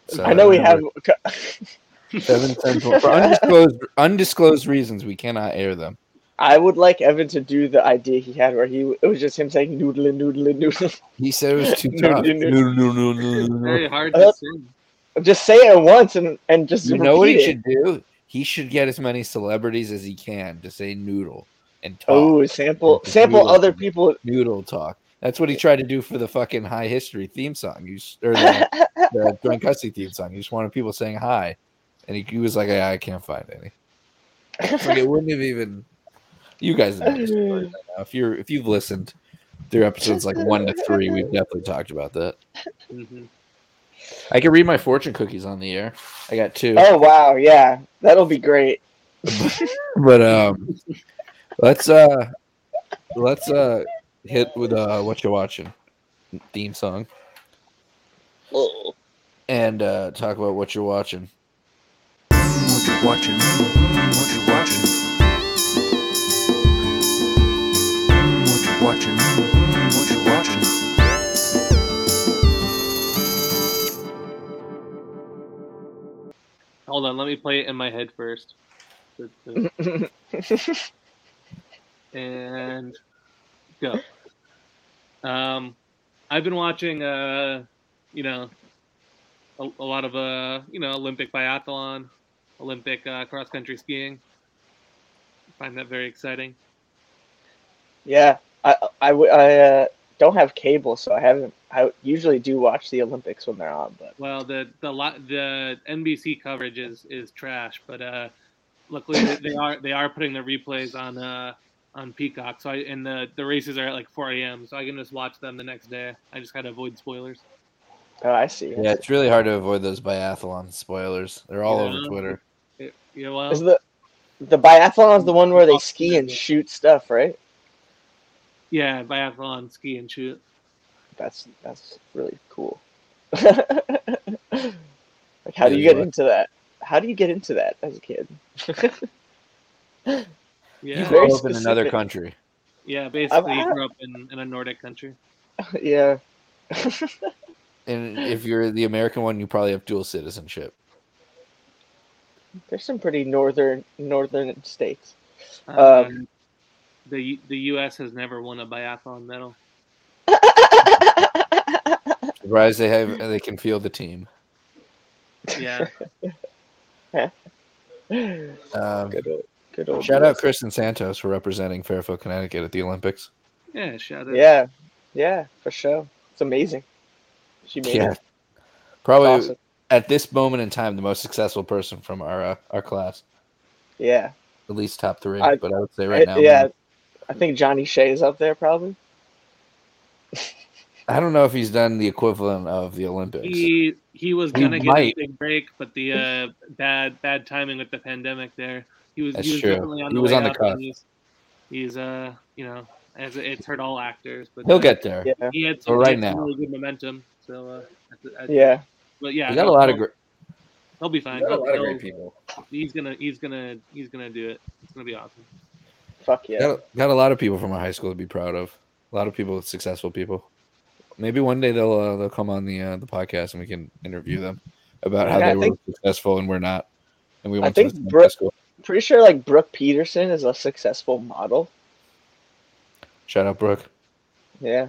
So
I know we have.
remember seven central for undisclosed undisclosed reasons. We cannot air them.
I would like Evan to do the idea he had where he it was just him saying noodle and noodle and noodle.
He said it was too (laughs) tough.
no, no.
No, no, no, no, no,
Very
no.
hard
Uh,
to sing.
just say it once and and just
You know what he
it.
should do? He should get as many celebrities as he can to say noodle and talk.
Oh, sample sample
noodle.
other people.
Noodle talk. That's what he tried to do for the fucking high history theme song. You s- or the, (laughs) the Joint Custody theme song. He just wanted people saying hi, and he, he was like, "Yeah, I can't find any." Like it wouldn't have even. You guys know this story. (laughs) If you're if you've listened through episodes like one to three, we've definitely talked about that.
hmm
I can read my fortune cookies on the air. I got two.
Oh wow, yeah, that'll be great. (laughs)
But um, let's uh, let's uh, hit with uh, what you're watching theme song and uh, talk about what you're watching.
What you watching? What you watching? What you watching? What you watching?
Hold on, let me play it in my head first. (laughs) and go. Um, I've been watching, uh, you know, a, a lot of, uh, you know, Olympic biathlon, Olympic uh, cross country skiing. find that very exciting.
Yeah, I uh, don't have cable, so I haven't. I usually do watch the Olympics when they're on, but
Well, the the the NBC coverage is is trash, but uh, luckily they, they are they are putting the replays on uh on Peacock. So I and the the races are at like 4 a.m. So I can just watch them the next day. I just gotta avoid spoilers.
oh, I see.
Yeah, it's really hard to avoid those biathlon spoilers. They're all
Yeah.
over Twitter.
It, yeah, well,
Is the the biathlon is the one where they ski and shoot stuff, right?
yeah, biathlon, ski and shoot.
That's that's really cool. (laughs) like, how do
Yeah,
you get
what?
into that? How do you get into that as a kid? (laughs)
Yeah,
You
Very
grow up in another country.
yeah. Basically,
I-
you grew up in, in a Nordic country. (laughs)
yeah.
And if you're the American one, you probably have dual citizenship.
There's some pretty northern northern states.
Um, the the U.S. has never won a biathlon medal. (laughs)
Surprised they have they can field the team.
Yeah, (laughs)
Um,
good old, good old.
shout out
US.
Kristen Santos for representing Fairfield, Connecticut at the Olympics.
yeah. Shout out.
Yeah, yeah, for sure. It's amazing. She made
Yeah,
it.
probably
Awesome.
at this moment in time the most successful person from our uh, our class,
Yeah,
at least top three.
I-
but I would say right
I-
now,
yeah. I think Johnny Shea is up there probably. (laughs)
I don't know if he's done the equivalent of the Olympics.
He he was
He
gonna get
might.
a big break, but the uh, bad bad timing with the pandemic there. He was
That's
he was
true.
definitely on
He
the
was
way
on the cusp.
He's, he's uh you know as it's hurt all actors, but
He'll
uh,
get there.
Yeah.
he had
But
some,
right
he had some
now.
really good momentum. So uh, I- I-
Yeah.
but yeah,
We got a lot of great.
He'll be fine.
We got a
He'll-
lot of great people.
He's gonna he's gonna he's gonna do it. It's gonna be awesome.
Fuck yeah.
Got, got a lot of people from our high school to be proud of. A lot of people, successful people. Maybe one day they'll uh, they'll come on the uh, the podcast and we can interview them about how
Yeah, I
they
think-
were successful and we're not. And we
I
went
think
to the same
Brooke-
high school.
Pretty sure like Brooke Peterson is a successful model.
Shout out Brooke.
Yeah.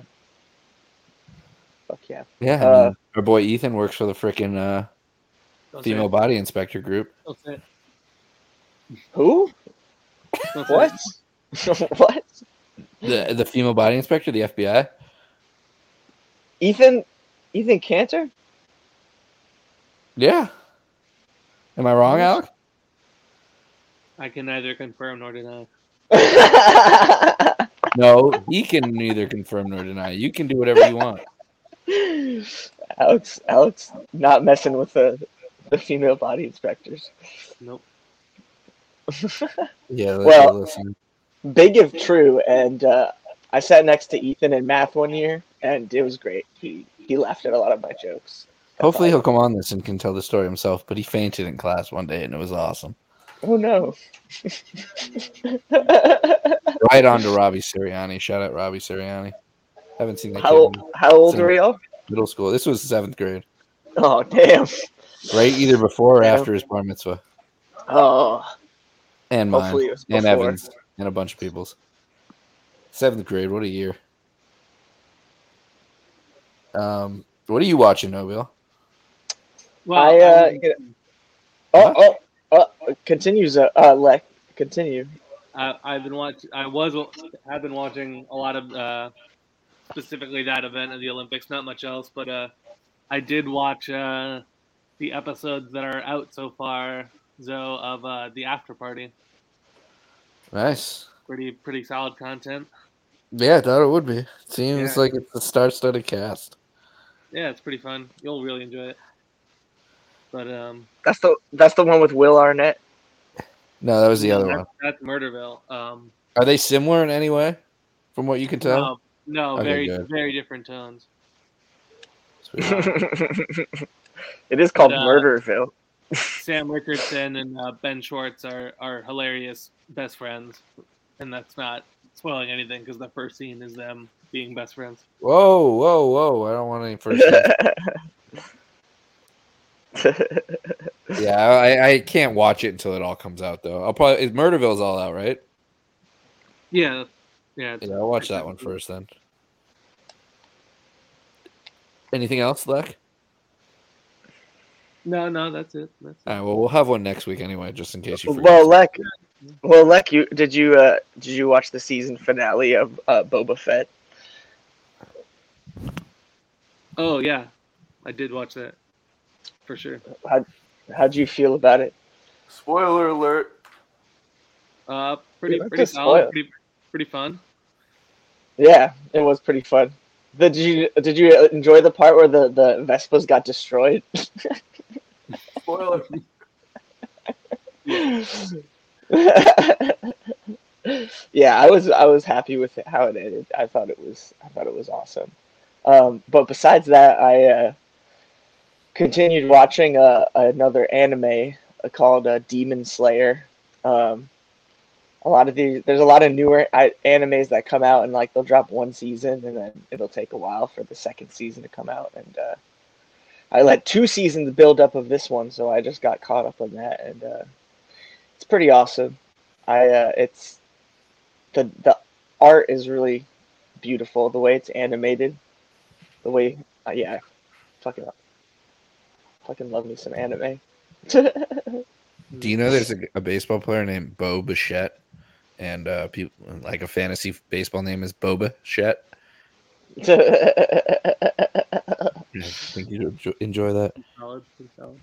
Fuck yeah.
Yeah, I
Uh,
mean, our boy Ethan works for the freaking uh, female body inspector group.
Don't say it.
Who? (laughs) What? (laughs) what?
The the female body inspector, the FBI.
Ethan Ethan Cantor?
Yeah. Am I wrong, Alec?
I can neither confirm nor deny. (laughs)
No, he can neither confirm nor deny. You can do whatever you want. (laughs)
Alex Alex not messing with the the female body inspectors.
Nope. (laughs)
Yeah,
Well-
listen.
Big if true, and uh, I sat next to Ethan in math one year, and it was great. He he laughed at a lot of my jokes.
Hopefully he'll come on this and can tell the story himself. But he fainted in class one day and it was awesome.
Oh no! (laughs)
Right on to Robbie Sirianni. Shout out Robbie Sirianni. Haven't seen that
how
kid
how old are y'all?
middle school. This was seventh grade,
Oh damn!
right? Either before or
Yeah.
after his bar mitzvah,
Oh,
and mine,
hopefully it was
and. Evans, and a bunch of people's. Seventh grade. What a year. Um, what are you watching, Nobile?
Well,
I uh,
I'm-
you know- oh oh oh continues uh, uh Lek continue.
I, I've been watching. I was. I've been watching a lot of uh, specifically that event of the Olympics. Not much else, but uh, I did watch uh, the episodes that are out so far, Zoe, of uh, the after party.
Nice.
Pretty pretty solid content.
Yeah, I thought it would be. Seems
Yeah.
like it's a star-studded cast.
Yeah, it's pretty fun. You'll really enjoy it. But um,
That's the that's the one with Will Arnett.
No, that was the other
that's,
one.
That's Murderville. Um,
Are they similar in any way, from what you can tell?
no, no,
Okay,
very
good.
very different tones. (laughs)
It is called
But, uh,
Murderville.
Sam Richardson and uh, Ben Schwartz are are hilarious best friends, and that's not spoiling anything because the first scene is them being best friends.
Whoa, whoa, whoa! I don't want any first. (laughs) (laughs) yeah, I, I can't watch it until it all comes out though. I'll probably is Murderville's all out, right?
Yeah, yeah.
Yeah, I'll watch that one first then. Anything else, Leck?
No, no, that's it. That's it.
All right, well, we'll have one next week anyway, just in case you forget.
well, Leck, well, Leck, you did you uh did you watch the season finale of uh, Boba Fett?
Oh yeah, I did watch that for sure.
How how'd you feel about it?
Spoiler alert!
Uh, pretty
that's
pretty solid, pretty pretty fun.
Yeah, it was pretty fun. Did you did you enjoy the part where the the Vespas got destroyed?
Spoiler. (laughs)
yeah, I was I was happy with it, how it ended. I thought it was I thought it was awesome. Um, but besides that, I uh, continued watching uh, another anime called uh, Demon Slayer. Um, a lot of these, there's a lot of newer animes that come out and like they'll drop one season and then it'll take a while for the second season to come out. And uh, I let two seasons build up of this one, so I just got caught up on that, and uh, it's pretty awesome. I uh, it's the the art is really beautiful. The way it's animated, the way uh, yeah, fucking fucking love me some anime. (laughs)
Do you know there's a, a baseball player named Bo Bichette, and uh, people like a fantasy baseball name is Boba Shett? (laughs) I think you'd enjoy, that.
Solid, pretty solid.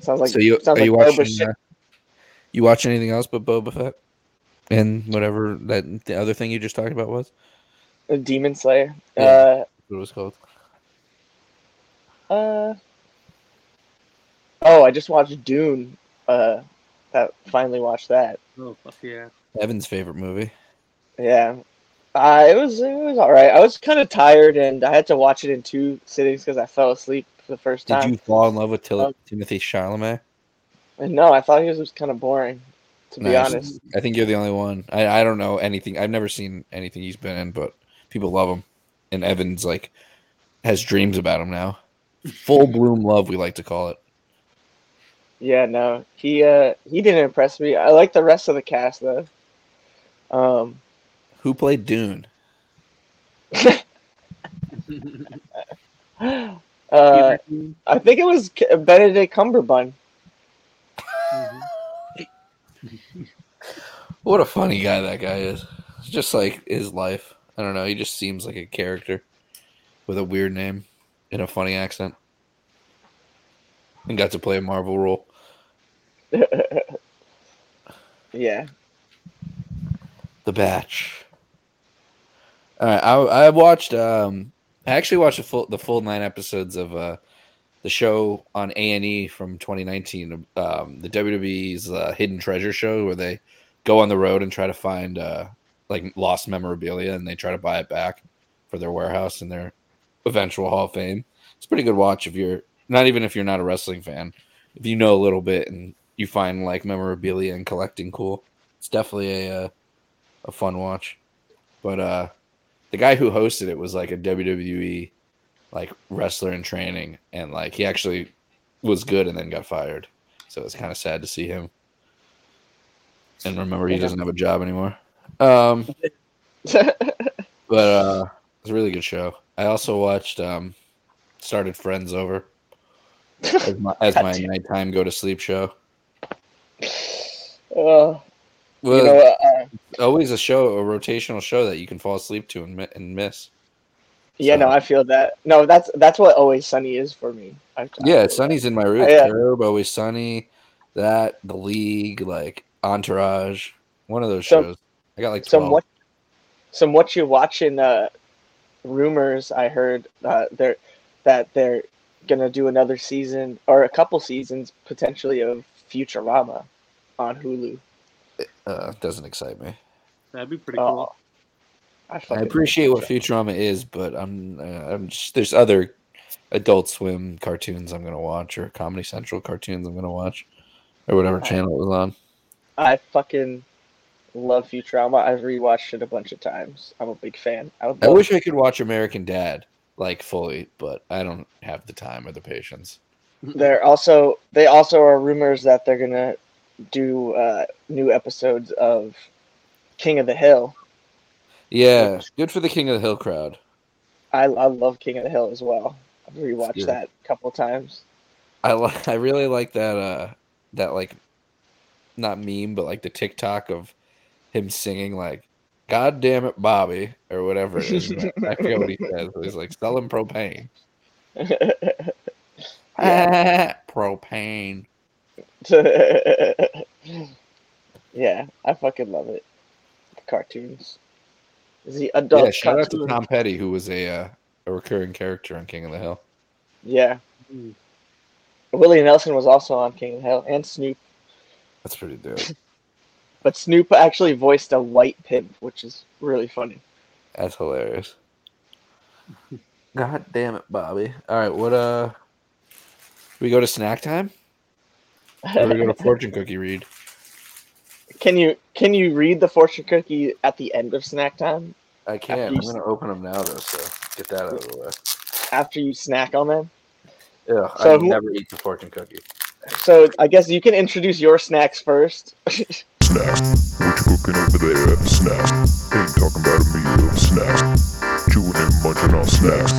sounds like
so you are you
like Boba
watching? Uh, you watch anything else but Boba Fett? And whatever that the other thing you just talked about was
Demon Slayer.
Yeah.
Uh,
what it was called.
Uh. Oh, I just watched Dune. Uh, that finally watched that.
Oh fuck yeah!
Evan's favorite movie.
Yeah. Uh, it was it was all right. I was kind of tired, and I had to watch it in two sittings because I fell asleep for the first time.
Did you fall in love with Til-
Um,
Timothée Chalamet?
No, I thought he was kind of boring, to be honest.
I think you're the only one. I, I don't know anything. I've never seen anything he's been in, but people love him. And Evan's like has dreams about him now. Full bloom love, we like to call it.
Yeah, no, he uh he didn't impress me. I like the rest of the cast though. Um,
Who played Dune? (laughs) (laughs)
uh, I think it was Benedict Cumberbatch. (laughs)
What a funny guy that guy is. It's just like his life. I don't know. He just seems like a character with a weird name and a funny accent. And got to play a Marvel role. (laughs)
yeah,
The Batch. All right, I I watched. Um, I actually watched the full the full nine episodes of uh, the show on A and E from 2019. Um, the WWE's uh, Hidden Treasure show, where they go on the road and try to find uh, like lost memorabilia, and they try to buy it back for their warehouse and their eventual Hall of Fame. It's a pretty good watch if you're not even if you're not a wrestling fan. If you know a little bit and you find like memorabilia and collecting cool, it's definitely a uh, a fun watch. But uh the guy who hosted it was like a WWE like wrestler in training and like he actually was good and then got fired. So it's kind of sad to see him. And remember he doesn't have a job anymore. Um (laughs) but uh it's a really good show. I also watched um started Friends Over (laughs) as my, as my nighttime go to sleep show.
Uh,
Well,
you know, uh,
always a show, a rotational show that you can fall asleep to and, and miss.
yeah, no, I feel that. No, that's that's what Always Sunny is for me. I, I
Yeah,
feel
Sunny's in my roots.
Yeah.
Always Sunny, that, The League, like Entourage, one of those
So-
shows. I got like
Some what? Some what you watching? Uh, rumors I heard uh, they're that they're gonna do another season or a couple seasons potentially of Futurama on Hulu.
Uh, doesn't excite me.
That'd be pretty
Oh,
cool.
I,
I appreciate what
Futurama.
Futurama is, but I'm, uh, I'm just, there's other Adult Swim cartoons I'm gonna watch or Comedy Central cartoons I'm gonna watch or whatever
Right.
channel it was on.
I fucking love Futurama. I've rewatched it a bunch of times. I'm a big fan. I,
I
love-
wish I could watch American Dad like fully, but I don't have the time or the patience.
They're also they also are rumors that they're gonna do uh, new episodes of King of the Hill.
Yeah, good for the King of the Hill crowd.
I, I love King of the Hill as well. I've rewatched that a couple times.
I li- (laughs) I really like that uh that like not meme but like the TikTok of him singing like God damn it Bobby or whatever it is. (laughs) I forget what he says. He's like selling propane. (laughs) propane. (laughs)
yeah, I fucking love it. The cartoons. The adult
yeah, shout out to. Tom Petty who was a uh, a recurring character on King of the Hill.
Yeah.
Mm.
Willie Nelson was also on King of the Hill and Snoop.
That's pretty dope. (laughs)
But Snoop actually voiced a white pimp, which is really funny.
That's hilarious. God damn it, Bobby. All right, what uh we go to snack time? Or we go to (laughs) fortune cookie read?
Can you can you read the fortune cookie at the end of snack time
I can.
After
I'm gonna open them now though, so get that out of the way.
after you snack on them?
Yeah,
So
I never eat the fortune cookie.
So I guess you can introduce your snacks first. (laughs)
snack. What you cooking over there? Snack. Ain't talking about a meal. Snacks. Chewing and munching on snacks.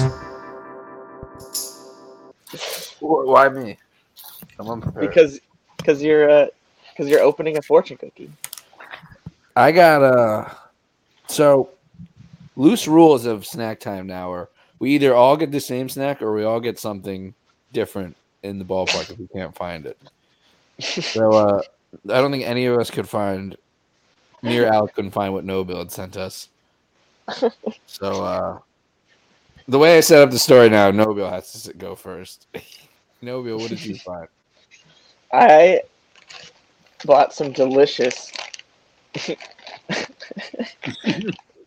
Wh- Why me? I'm unprepared.
because because you're uh because you're opening a fortune cookie.
I got uh so loose rules of snack time now are we either all get the same snack or we all get something different in the ballpark if we can't find it. So uh I don't think any of us could find me or Alec couldn't find what Nobil had sent us. (laughs) So uh The way I set up the story now, Nobile has to go first. (laughs) Nobile, what did you find?
I bought some delicious. (laughs)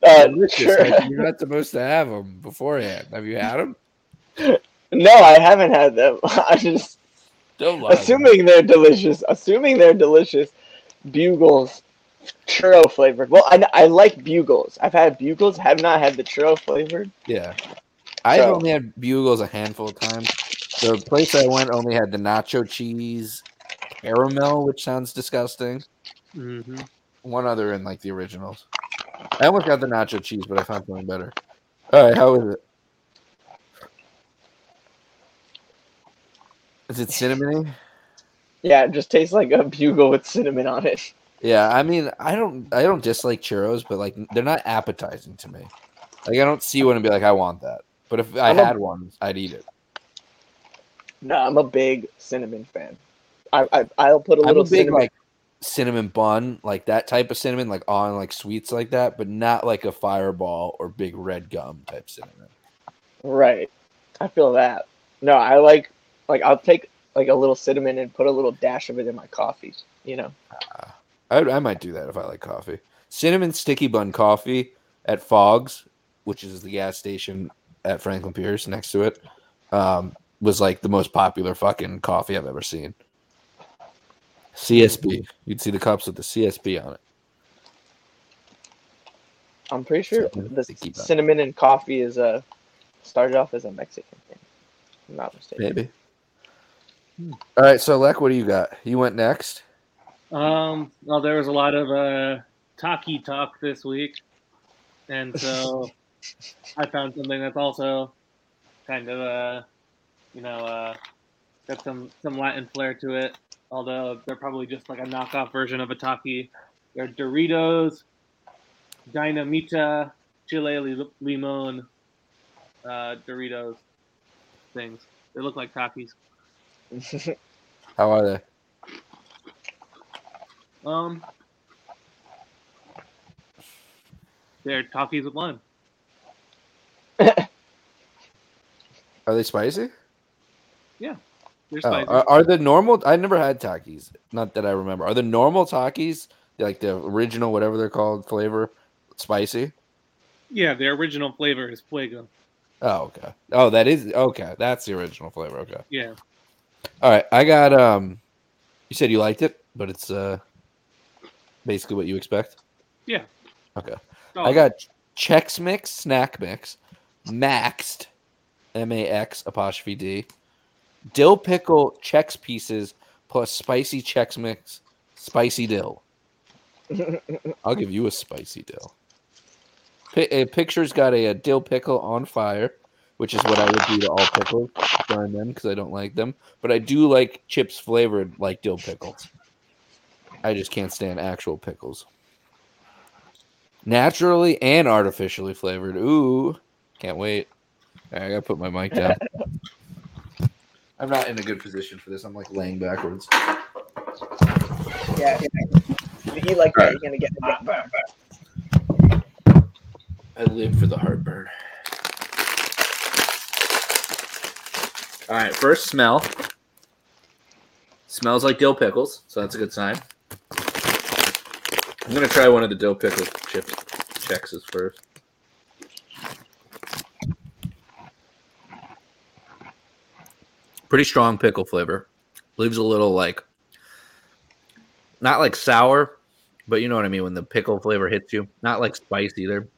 uh,
Delicious,
sure.
like, You're not supposed to have them beforehand. Have you had them?
No, I haven't had them. (laughs) I just assuming they're delicious. Assuming they're delicious. Bugles, churro flavored. Well, I, I like bugles. I've had bugles. Have not had the churro flavored.
Yeah. I've
So-
only had bugles a handful of times. The place I went only had the nacho cheese caramel, which sounds disgusting.
Mm-hmm.
One other in like the originals. I almost got the nacho cheese, but I found something better. All right, how is it? Is it cinnamony?
Yeah, it just tastes like a bugle with cinnamon on it.
Yeah, I mean, I don't, I don't dislike churros, but like they're not appetizing to me. Like I don't see one and be like, I want that. But if I
I'm a-
had one, I'd eat it.
No, I'm a big cinnamon fan. I, I I'll put a little
a big
cinnamon.
like cinnamon bun, like that type of cinnamon, like on like sweets like that, but not like a fireball or big red gum type cinnamon.
Right. I feel that. No, I like like I'll take like a little cinnamon and put a little dash of it in my coffee. You know.
I, I might do that if I like coffee. Cinnamon sticky bun coffee at Fogs, which is the gas station at Franklin Pierce next to it, um, was like the most popular fucking coffee I've ever seen. CSB. You'd see the cups with the CSB on it.
I'm pretty sure
Cinnamon
the cinnamon and coffee is a started off as a Mexican thing. if I'm not mistaken.
Maybe. All right, so Lek, what do you got? You went next.
Um, well, there was a lot of uh, talkie talk this week, and so (laughs) I found something that's also kind of uh, you know, uh, got some some Latin flair to it. Although they're probably just like a knockoff version of a Taki. They're Doritos, Dinamita, Chile Limon, uh, Doritos things. They look like Takis. (laughs)
How are they?
Um, they're Takis with lime. (laughs)
Are they spicy?
They're
Oh,
spicy.
are, are the normal? I never had Takis. Not that I remember. Are the normal Takis like the original, whatever they're called, flavor, spicy?
yeah, the original flavor is Fuego.
Oh, okay. Oh, that is okay. That's the original flavor. Okay.
Yeah.
All right. I got. Um, you said you liked it, but it's uh, basically what you expect.
Yeah.
Okay.
Oh,
I got Chex Mix Snack Mix, Maxed, M A X apostrophe D, dill pickle Chex pieces plus spicy Chex Mix, spicy dill. I'll give you a spicy dill. Pi- a picture's got a, a dill pickle on fire, which is what I would do to all pickles, burn them because I don't like them. But I do like chips flavored like dill pickles. I just can't stand actual pickles. Naturally and artificially flavored. Ooh, can't wait. Right, I gotta put my mic down. (laughs) I'm not in a good position for this. I'm like laying backwards.
yeah. If you like that, you're gonna get it.
I live for the heartburn. All right, first smell. Smells like dill pickles, so that's a good sign. I'm gonna try one of the dill pickle chips chexes first. Pretty strong pickle flavor. Leaves a little like not like sour, but you know what I mean when the pickle flavor hits you. Not like spice either,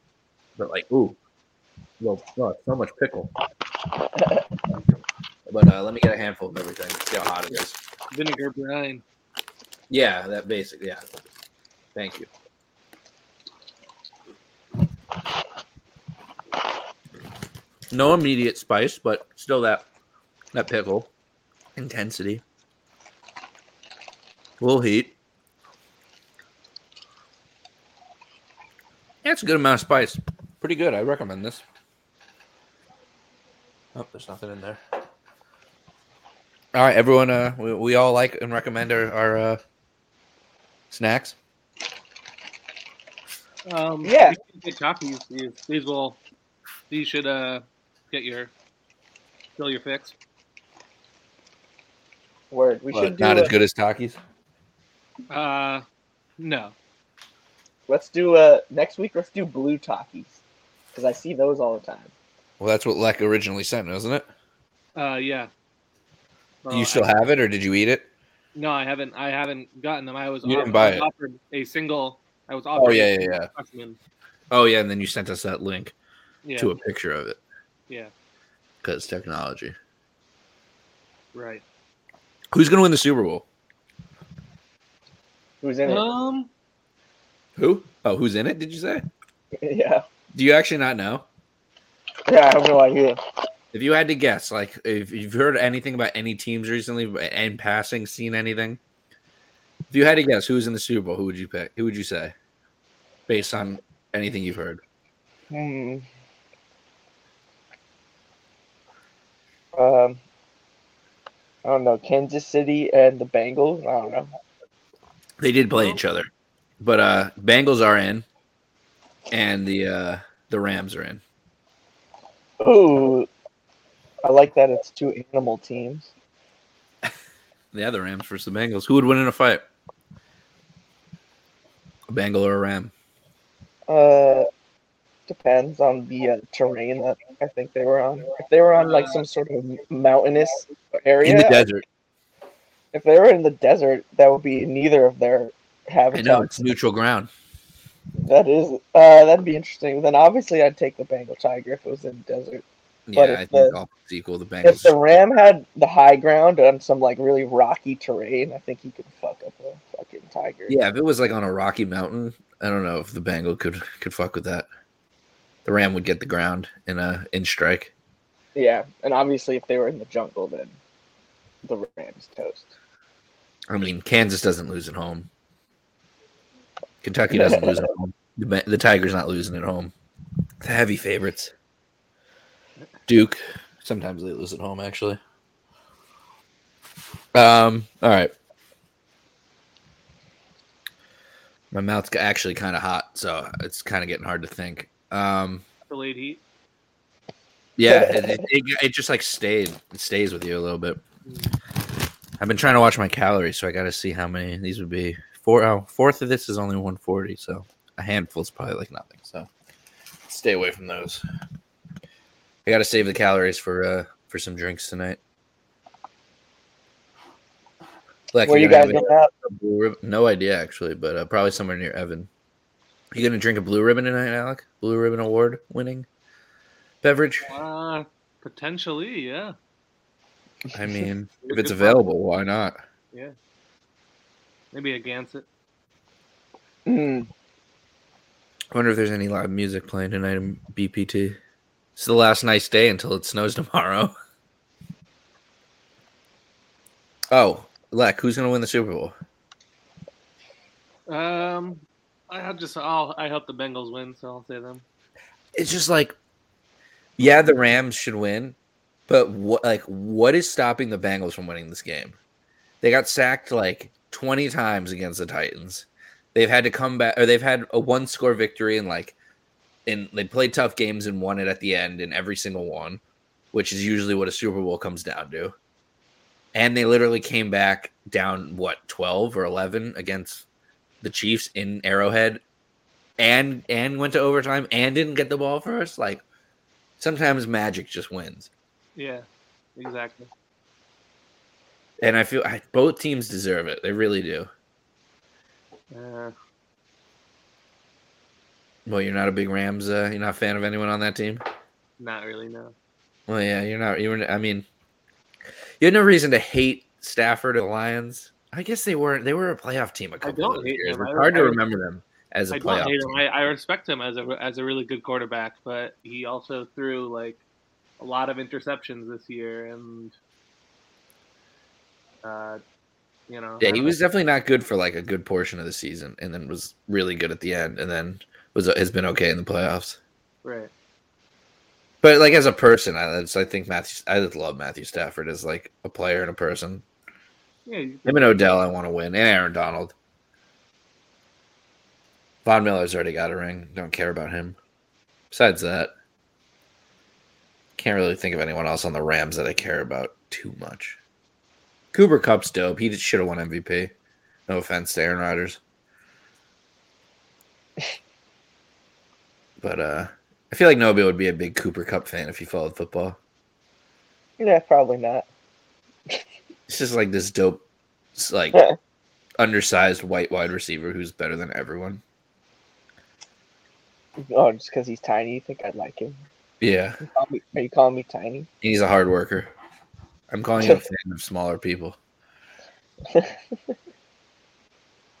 but like ooh, well, oh, so much pickle. (laughs) but uh, let me get a handful of everything. See how hot it is.
vinegar brine.
Yeah, that basic. Yeah. Thank you. No immediate spice, but still that that pickle intensity. A little heat. Yeah, it's a good amount of spice. Pretty good. I recommend this. Oh, there's nothing in there. All right, everyone. Uh, we, we all like and recommend our, our uh, snacks.
Um,
Yeah.
these Takis, these, these will, these should uh get your fill your fix.
Word. We
What,
should do.
not
a-
as good as Takis.
Uh, no.
Let's do uh next week. Let's do blue Takis because I see those all the time.
Well, that's what Lek originally sent, wasn't it?
Uh, yeah.
Do you still
I-
have it, or did you eat it?
No, I haven't. I haven't gotten them. I was,
You didn't buy
I was
it.
offered a single. I was offered.
Oh yeah, yeah, yeah.
specimen.
Oh yeah, and then you sent us that link
Yeah.
to a picture of it
Yeah.
because technology.
Right.
Who's going to win the Super Bowl?
Who's in it?
Um.
Who? Oh, who's in it? Did you say? (laughs)
yeah.
Do you actually not know?
Yeah. I have no idea.
If you had to guess, like if you've heard anything about any teams recently, and passing, seen anything, if you had to guess who's in the Super Bowl, who would you pick? Who would you say, based on anything you've heard?
Hmm. Um. I don't know. Kansas City and the Bengals. I don't know.
They did play each other, but uh Bengals are in, and the uh the Rams are in.
Ooh. I like that it's two animal teams. (laughs)
Yeah, the Rams versus the Bengals. Who would win in a fight? A Bengal or a Ram?
Uh, depends on the uh, terrain that I think they were on. If they were on like some sort of mountainous area,
In the desert.
if they were in the desert, that would be neither of their
I
habitats.
know it's neutral ground.
That is, uh, that'd be interesting. Then obviously, I'd take the Bengal tiger if it was in the desert.
Yeah,
But if
I think
the-
all equal. The
Bengal.
If
the ram had the high ground on some like really rocky terrain, I think he could fuck up a fucking tiger.
Yeah, if it was like on a rocky mountain, I don't know if the Bengal could could fuck with that. The Ram would get the ground in a in strike.
Yeah, and obviously, if they were in the jungle, then the Rams toast.
I mean, Kansas doesn't lose at home. Kentucky doesn't lose at (laughs) home. The, the Tigers not losing at home. The heavy favorites. Duke. Sometimes they lose at home, actually. Um. All right. My mouth's actually kind of hot, so it's kind of getting hard to think. Um.
Delayed heat.
Yeah, it, it, it, it just like stayed. It stays with you a little bit. I've been trying to watch my calories, so I got to see how many these would be. Four, oh, fourth of this is only 140, so a handful is probably like nothing. So stay away from those. I got to save the calories for uh for some drinks tonight. Like,
Where you guys going out?
No idea actually, but uh, probably somewhere near Evan. You gonna drink a blue ribbon tonight, Alec? Blue ribbon award winning beverage.
Uh, potentially, yeah.
I mean, (laughs) if it's
call.
available, why not? Yeah.
Maybe a Gansett.
Mm,
I wonder if there's any live music playing tonight in BPT. It's the last nice day until it snows (laughs) tomorrow. Oh, Lec, who's gonna win the Super Bowl?
Um, I just. I'll. I hope the Bengals win, so I'll say them.
It's just like, yeah, the Rams should win, but what like what is stopping the Bengals from winning this game? They got sacked like 20 times against the Titans. They've had to come back or they've had a one score victory and like and they played tough games and won it at the end in every single one, which is usually what a Super Bowl comes down to. And they literally came back down what 12 or 11 against the Chiefs in Arrowhead and and went to overtime and didn't get the ball first. Like sometimes magic just wins.
Yeah, exactly.
And I feel I, both teams deserve it. They really do.
Uh,
Well, you're not a big Rams. Uh, you're not a fan of anyone on that team.
not really. No.
Well, yeah, you're not. You were. I mean, you had no reason to hate Stafford or the Lions. I guess they weren't. They were a playoff team a couple
don't
of
hate
years.
them.
It's
I-
hard
I-
to remember them as a
I don't
playoff.
hate
team.
him. I, I respect him as a as a really good quarterback, but he also threw like a lot of interceptions this year, and uh, you know,
Yeah, he was definitely not good for like a good portion of the season, and then was really good at the end, and then was has been okay in the playoffs.
right.
But like as a person, I, I think Matthew. I just love Matthew Stafford as like a player and a person.
Yeah, you-
Him and Odell, I want to win, and Aaron Donald. Von Miller's already got a ring. Don't care about him. Besides that, can't really think of anyone else on the Rams that I care about too much. Cooper Kupp's dope. He should have won MVP. No offense to Aaron Rodgers. But uh I feel like nobody would be a big Cooper Kupp fan if he followed football.
Yeah, probably not. (laughs)
It's just like this dope, s- like undersized white wide receiver who's better than everyone.
Oh, just because he's tiny, you think I'd like him?
Yeah,
You me- Are you calling me tiny?
he's a hard worker. I'm calling you a (laughs) fan of smaller people.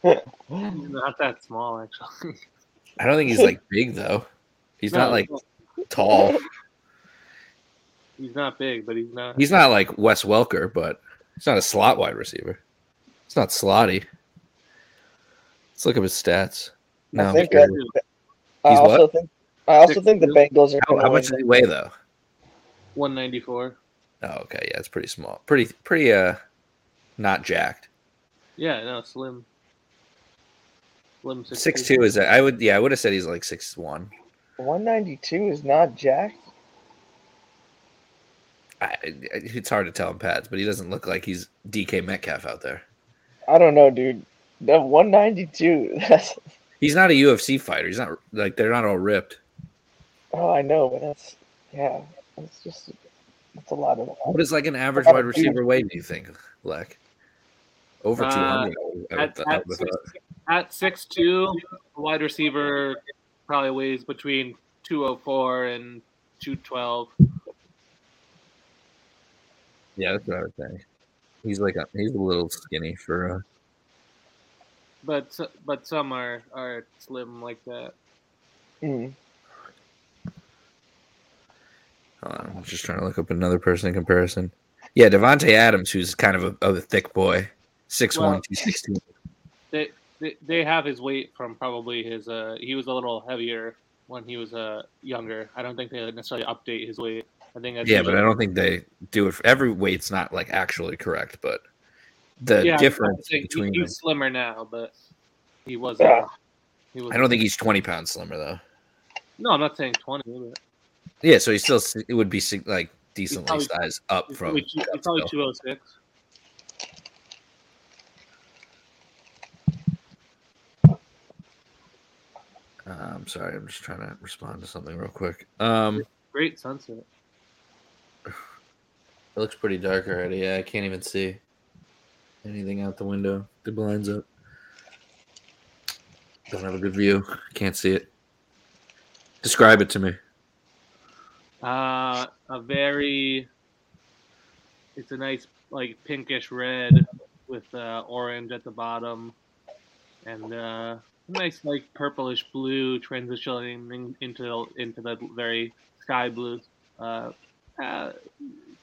Not that small, actually.
I don't think he's like big though. He's not
No,
like tall. (laughs)
He's not big, but he's not.
He's not like Wes Welker, but he's not a slot wide receiver. It's not slotty. Let's look up his stats. No,
I think
sure.
that, I
He's
also think I also
Six
think the
two?
Bengals are
how, how much does he weigh though?
194.
Oh, okay, yeah, it's pretty small. Pretty, pretty, uh, not jacked.
Yeah, no, slim. Slim six,
Six two is I would, yeah, I would have said he's like six one.
192 is not jacked.
I, it's hard to tell in pads, but he doesn't look like he's DK Metcalf out there.
I don't know, dude. The 192. (laughs) That's
He's not a UFC fighter. He's not like they're not all ripped.
oh, I know, but that's yeah. It's just it's a lot of.
What is like an average
Oh,
wide receiver weight? Do you think, Lec? Over two hundred. Uh.
At, at, six, at six two, wide receiver probably weighs between 204 and 212.
Yeah, that's what I would think. He's like a, he's a little skinny for. Uh,
But but some are, are slim like that.
Mm.
hold on, I'm just trying to look up another person in comparison. Yeah, Davante Adams, who's kind of a, of a thick boy, six one,
Well-
two sixteen. (laughs)
They, they they have his weight from probably his uh he was a little heavier when he was uh younger. I don't think they necessarily update his weight. I think that's
Yeah, but I don't think they do it. For, every weight's not like actually correct, but the
Yeah, I'm
difference
saying he-
between them.
slimmer now, but he was.
Yeah.
He was.
I don't think he's twenty pounds slimmer though.
No, I'm not saying 20. But
Yeah, so he still it would be like decently
probably-
sized up
he's
from.
probably, he's probably 206.
Uh, I'm sorry, I'm just trying to respond to something real quick. Um,
Great sunset.
It looks pretty dark already. Yeah, I can't even see anything out the window. The blinds up. Don't have a good view. Can't see it. Describe it to me.
Uh, a very. It's a nice like pinkish red with uh, orange at the bottom, and uh, nice like purplish blue transitioning into into the very sky blue. Uh, uh,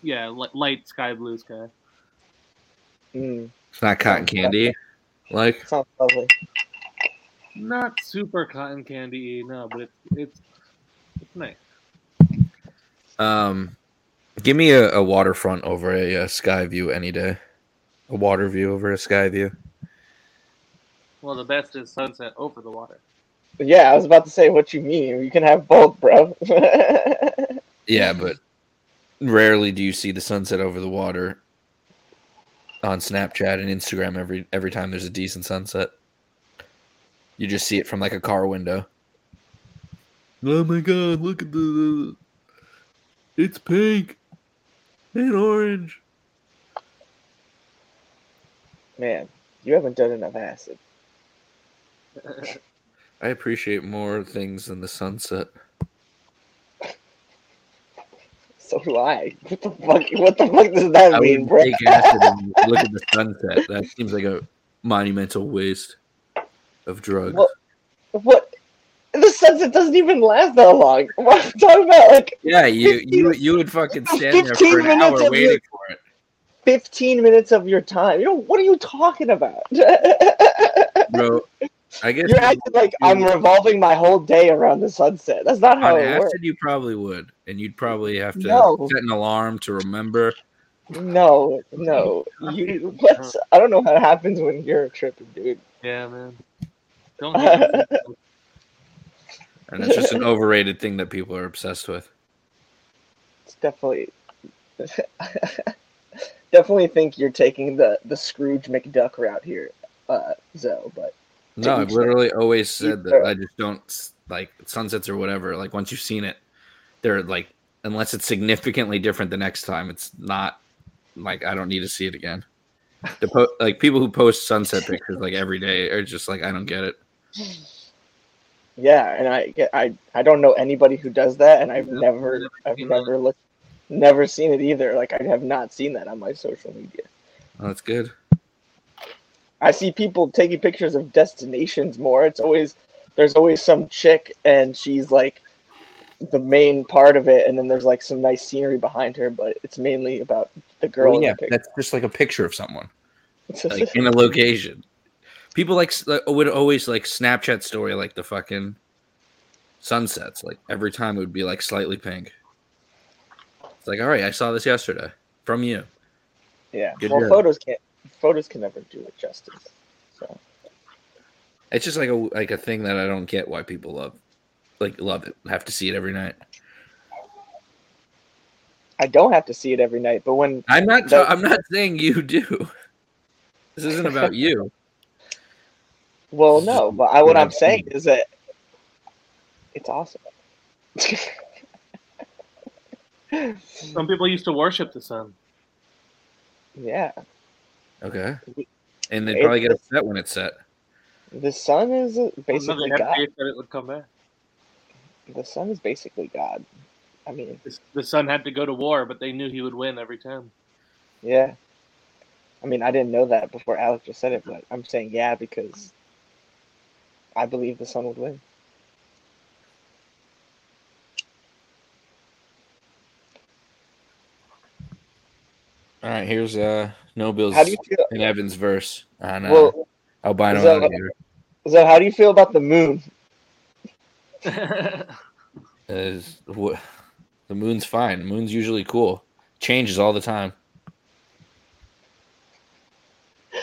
yeah, li- light sky blue sky.
Mm.
It's not cotton candy. Like
Sounds lovely.
Not super cotton candy, no, but it's it's it's nice.
Um, give me a, a waterfront over a, uh sky view any day. A water view over a sky view.
Well, the best is sunset over the water.
Yeah, I was about to say what you mean. You can have both, bro. (laughs)
Yeah, but rarely do you see the sunset over the water on Snapchat and Instagram every every time there's a decent sunset. You just see it from like a car window. Oh my god, look at the, the it's pink and orange.
Man, you haven't done enough acid. (laughs)
I appreciate more things than the sunset.
So do I. (laughs) What the fuck? What the fuck does that
I
mean, bro?
take acid and look at the sunset. That seems like a monumental waste of drugs.
What? What? The sunset doesn't even last that long. (laughs) What I'm talking about, like
Yeah, you you you would fucking stand there
15
for an
minutes
hour
of
waiting
your-
for it,
15 minutes of your time. You know what are you talking about? (laughs)
bro. I guess
You're acting like I'm revolving my whole day around the sunset. That's not how
on
it works.
you probably would, and you'd probably have to
No.
set an alarm to remember.
No, no. You what? I don't know how it happens when you're tripping, dude.
Yeah, man. Don't. (laughs)
And it's just an overrated thing that people are obsessed with.
it's definitely (laughs) definitely think you're taking the the Scrooge McDuck route here, uh, Zoe. But
No, I've literally always said that I just don't like sunsets or whatever. Like once you've seen it, they're like unless it's significantly different the next time, it's not like I don't need to see it again. The po- like people who post sunset pictures like every day are just like I don't get it.
yeah, and I get I I don't know anybody who does that, and I've never I've never looked never seen it either. Like I have not seen that on my social media.
Oh, that's good.
I see people taking pictures of destinations more. It's always there's always some chick and she's like the main part of it, and then there's like some nice scenery behind her, but it's mainly about the girl.
Well,
in
yeah,
the picture.
that's just like a picture of someone (laughs) like in a location. People like like, would always like Snapchat story like the fucking sunsets. Like every time it would be like slightly pink. It's like, all right, I saw this yesterday from you.
yeah.
Good
well,
job.
photos can't photos can never do it justice. So
It's just like a like a thing that I don't get why people love, like love it. Have to see it every night.
I don't have to see it every night, but when
I'm not.
That-
I'm not saying you do. (laughs) This isn't about you.
well, no, but I, what
What
I'm saying is that it's awesome.
Some people used to worship the sun. (laughs)
yeah,
Okay. And they
It-
probably get upset when it's set.
the sun is uh, basically
They had
God.
faith that it would come back.
The sun is basically God. I mean,
The- The sun had to go to war, but they knew he would win every time.
yeah. I mean, I didn't know that before Alex just said it, but I'm saying yeah because I believe the sun would win.
All right. Here's uh no bills
How do you feel?
in Evans verse on uh,
Well,
albino
so-
alligator.
so how do you feel about the moon? (laughs)
Is what the moon's fine. Moon's usually cool. Changes all the time.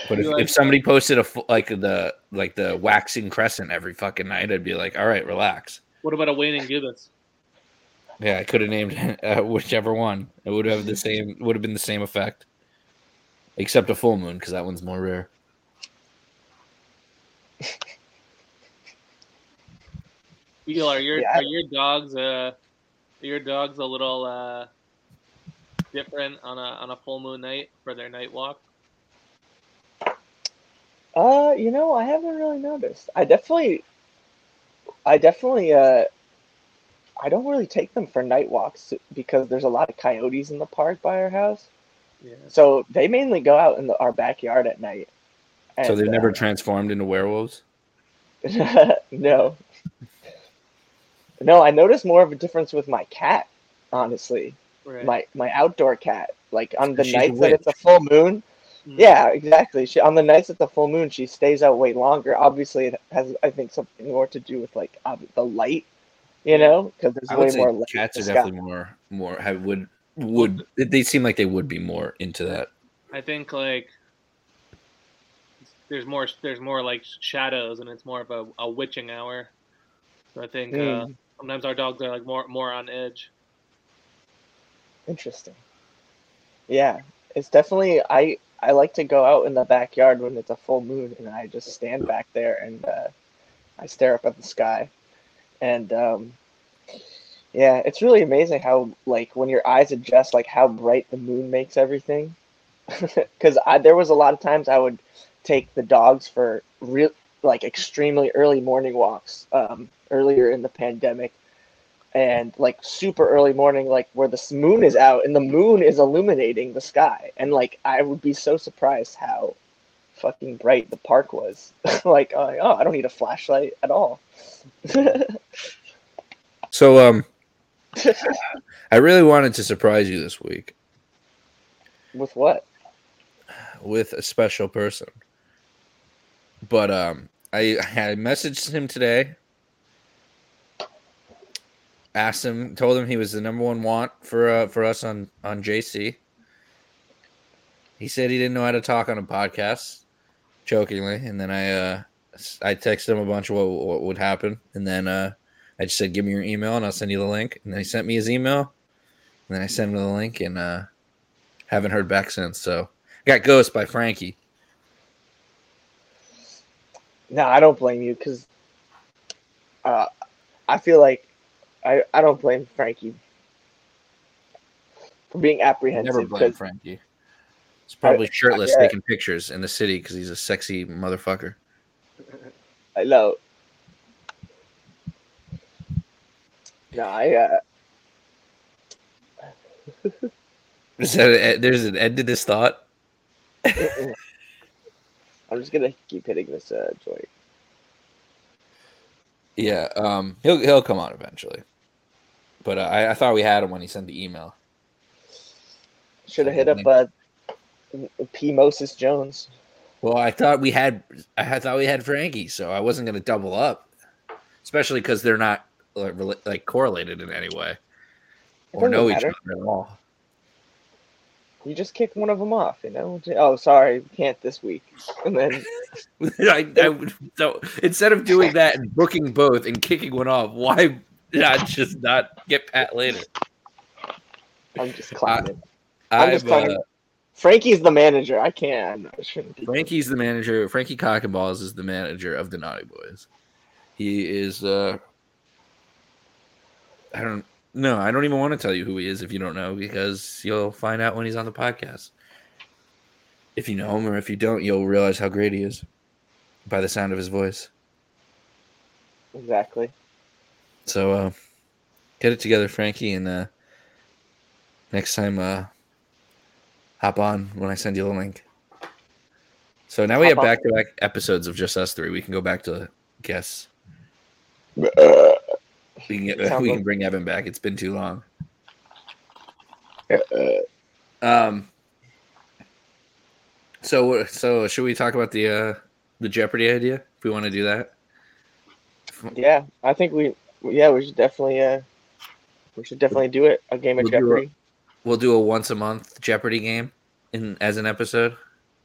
But if,
like
if somebody posted a like the like the waxing crescent every fucking night, I'd be like, all right, relax.
what about a waning gibbous?
Yeah, I could have named (laughs) uh, whichever one. It would have the same. Would have been the same effect, except a full moon because that one's more rare. (laughs)
Feel are your
Yeah.
are your dogs uh are your dogs a little uh different on a on a full moon night for their night walk?
Uh, you know, I haven't really noticed. I definitely, I definitely, uh, I don't really take them for night walks because there's a lot of coyotes in the park by our house.
Yeah.
So they mainly go out in the, our backyard at night.
so they've never
uh,
transformed into werewolves. (laughs)
no. No, I noticed more of a difference with my cat, honestly.
Right.
My my outdoor cat. Like on the
She's
nights that it's a full moon.
Mm.
Yeah, exactly. She on the nights at the full moon, she stays out way longer. Obviously, it has I think something more to do with like ob- the light, you know, because there's
I
way
would say
more
cats
in
are
the sky.
definitely more more have, would would they seem like they would be more into that.
I think like there's more there's more like shadows and it's more of a, a witching hour. So I think uh,
Mm.
sometimes our dogs are like more more on edge.
Interesting. Yeah, it's definitely I I like to go out in the backyard when it's a full moon and I just stand back there and uh, I stare up at the sky, and um, yeah, it's really amazing how like when your eyes adjust, like how bright the moon makes everything. (laughs) Because there was a lot of times I would take the dogs for real like extremely early morning walks um, earlier in the pandemic and like super early morning, like where the moon is out and the moon is illuminating the sky. And like I would be so surprised how fucking bright the park was. (laughs) like, uh, oh, I don't need a flashlight at all. (laughs)
So um, I really wanted to surprise you this week
With what?
with a special person, but um, I I messaged him today. Asked him, told him he was the number one want for uh, for us on on JC. He said he didn't know how to talk on a podcast, jokingly, and then I uh I texted him a bunch of what, what would happen, and then uh I just said give me your email and I'll send you the link, and then he sent me his email, and then I sent him the link and uh, haven't heard back since. So I got Ghost by Frankie.
No, I don't blame you because uh, I feel like I, I don't blame Frankie for being
I
apprehensive.
never blame Frankie. He's probably shirtless
yeah.
taking pictures in the city because he's a sexy motherfucker.
I know. No, I uh, (laughs)
Is that a, there's an end to this thought?
I'm just gonna keep hitting this uh, joint.
Yeah, um, he'll he'll come on eventually. But uh, I, I thought we had him when he sent the email.
Should have hit up uh, P. Moses Jones.
Well, I thought we had I thought we had Frankie, so I wasn't going to double up, especially because they're not like, like correlated in any way or know each other at all.
You just kick one of them off, you know. Oh, sorry, can't this week. And then (laughs)
I, I so instead of doing that and booking both and kicking one off, why not just not get Pat later?
I'm just clowning.
I'm,
I'm just clowning. Frankie's the manager. I can't. I.
Frankie's the manager. Frankie Cockenballs is the manager of the Naughty Boys. He is. uh I don't. No, I don't even want to tell you who he is if you don't know because you'll find out when he's on the podcast. If you know him or if you don't, you'll realize how great he is by the sound of his voice.
Exactly.
So uh get it together, Frankie, and uh next time uh hop on when I send you the link. So now we have
Hop on.
back to back episodes of just us three. We can go back to guests.
Uh,
We can get, we can bring Evan back. It's been too long. Um so so should we talk about the uh the Jeopardy idea if we want to do that?
yeah, I think we. Yeah, we should definitely. Uh, we should definitely do it. A game of
We'll do
Jeopardy.
We'll do a once a month Jeopardy game in as an episode.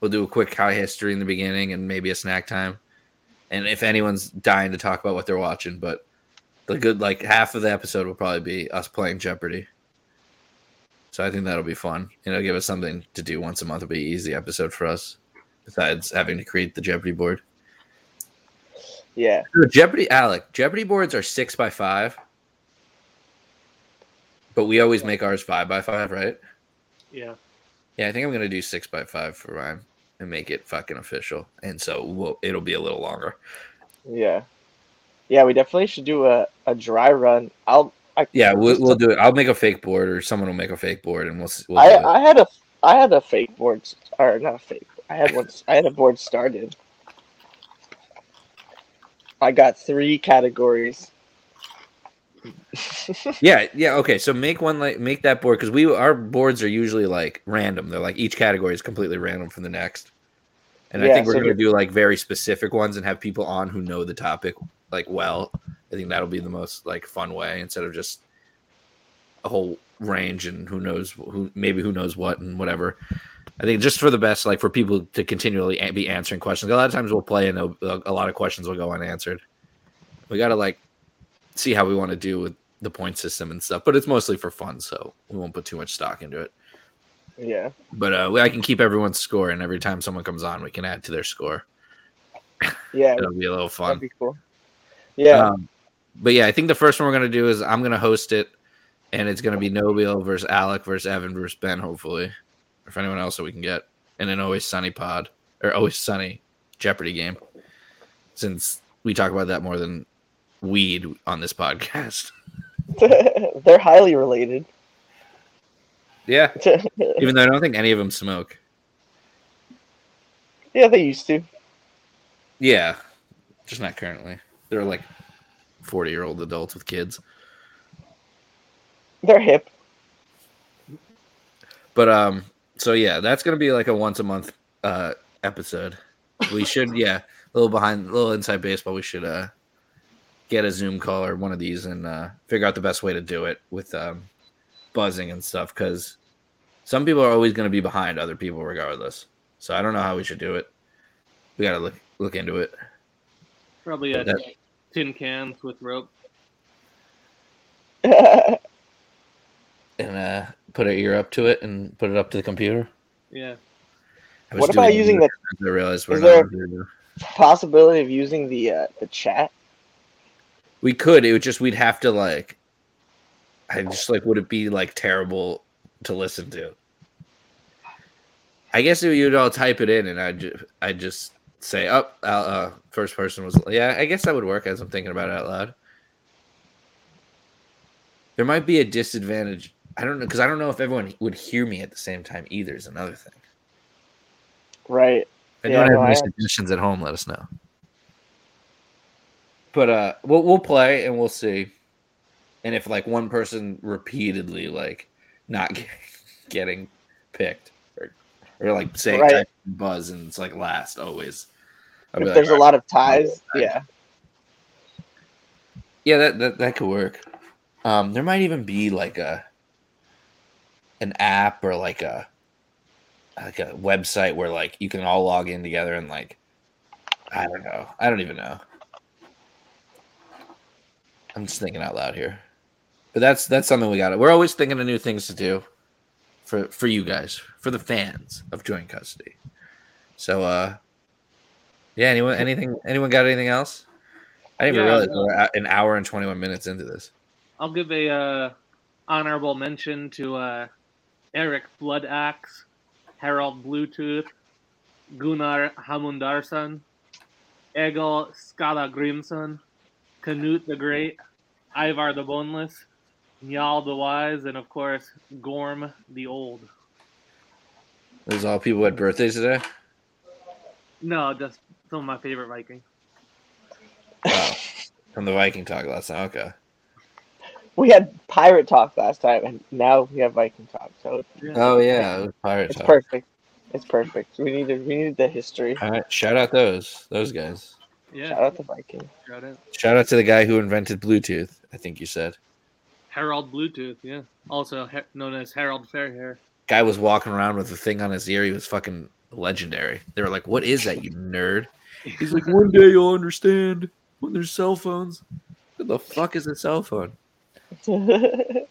We'll do a quick high history in the beginning and maybe a snack time. And if anyone's dying to talk about what they're watching, but the good like half of the episode will probably be us playing Jeopardy. So I think that'll be fun. And it'll give us something to do once a month. It'll be an easy episode for us, besides having to create the Jeopardy board.
Yeah.
The Jeopardy, Alec. Jeopardy boards are six by five, but we always make ours five by five, right?
Yeah.
Yeah, I think I'm gonna do six by five for mine and make it fucking official, and so we'll, it'll be a little longer.
Yeah. Yeah, we definitely should do a, a dry run. I'll. I,
Yeah, we'll, we'll do it. I'll make a fake board, or someone will make a fake board, and we'll. we'll
I. I had a I had a fake board or not a fake. I had one. I had a board started. I got three categories. (laughs)
Yeah, yeah, okay. So make one like make that board because we our boards are usually like random. They're like each category is completely random from the next. And I think we're
so
gonna do like very specific ones and have people on who know the topic like well. I think that'll be the most like fun way instead of just a whole range and who knows who maybe who knows what and whatever. I think just for the best, like for people to continually be answering questions. A lot of times we'll play and a lot of questions will go unanswered. We got to like see how we want to do with the point system and stuff, but it's mostly for fun, so we won't put too much stock into it.
Yeah.
But uh, I can keep everyone's score, and every time someone comes on, we can add to their score.
Yeah. (laughs)
It'll be a little
That'd
fun.
be cool. Yeah.
Um, but yeah, I think the first one we're gonna do is I'm gonna host it, and it's gonna be Nobile versus Alec versus Evan versus Ben, hopefully, or if anyone else that we can get, and an Always Sunny pod or Always Sunny Jeopardy game, since we talk about that more than weed on this podcast. (laughs) (laughs)
They're highly related.
Yeah, (laughs) even though I don't think any of them smoke.
yeah, they used to.
Yeah, just not currently. They're like forty year old adults with kids.
They're hip.
But um, so yeah, that's gonna be like a once a month uh episode. We should (laughs) yeah, a little behind, a little inside baseball. We should uh get a Zoom call or one of these and uh figure out the best way to do it with um buzzing and stuff because some people are always gonna be behind other people regardless. So I don't know how we should do it. We gotta look look into it.
Probably a
That-
tin cans with rope.
and uh, put our ear up to it and put it up to the computer.
Yeah.
What about using
that
the-
I realized we're
is
not
there-
on video.
Possibility of using the uh, the chat.
We could. It would just we'd have to like. I just like would it be like terrible to listen to? I guess you'd all type it in and I just I just say up oh, uh, first person was yeah I guess that would work as I'm thinking about it out loud. There might be a disadvantage. I don't know because I don't know if everyone would hear me at the same time either. Is another thing.
Right.
If
Yeah,
anyone
no,
has any suggestions at home, let us know. But uh, we'll we'll play and we'll see. And if like one person repeatedly like not (laughs) getting picked or like say
Right.
buzz and it's like last always. I'll
If
like,
there's a lot of ties, yeah.
Yeah, that, that that could work. Um, there might even be like a an app or like a like a website where like you can all log in together and like I don't know. I don't even know. I'm just thinking out loud here. But that's that's something we got. We're always thinking of new things to do for for you guys, for the fans of joint custody. So uh yeah, anyone anything anyone got anything else? I didn't even realize an hour and 21 minutes into this.
I'll give a uh, honorable mention to uh, Eric Bloodaxe, Harold Bluetooth, Gunnar Hamundarson, Egil Skallagrimsson, Canute the Great, Ivar the Boneless, Njal the Wise, and of course Gorm the Old.
Those all people who had birthdays today.
No, just some of my favorite Vikings.
Oh, from the Viking talk last night. Okay.
We had pirate talk last time, and now we have Viking talk. So
Oh yeah, it was pirate
it's
talk.
perfect. It's perfect. We needed we needed the history.
All right, shout out those those guys.
Yeah,
Shout out to Viking.
shout out.
Shout out to the guy who invented Bluetooth. I think you said.
Harold Bluetooth, yeah. Also he- known as Harold Fairhair.
Guy was walking around with a thing on his ear. He was fucking legendary. They were like, "What is that, you nerd?" He's like, "One day you'll understand when there's cell phones." What the fuck is a cell phone? (laughs)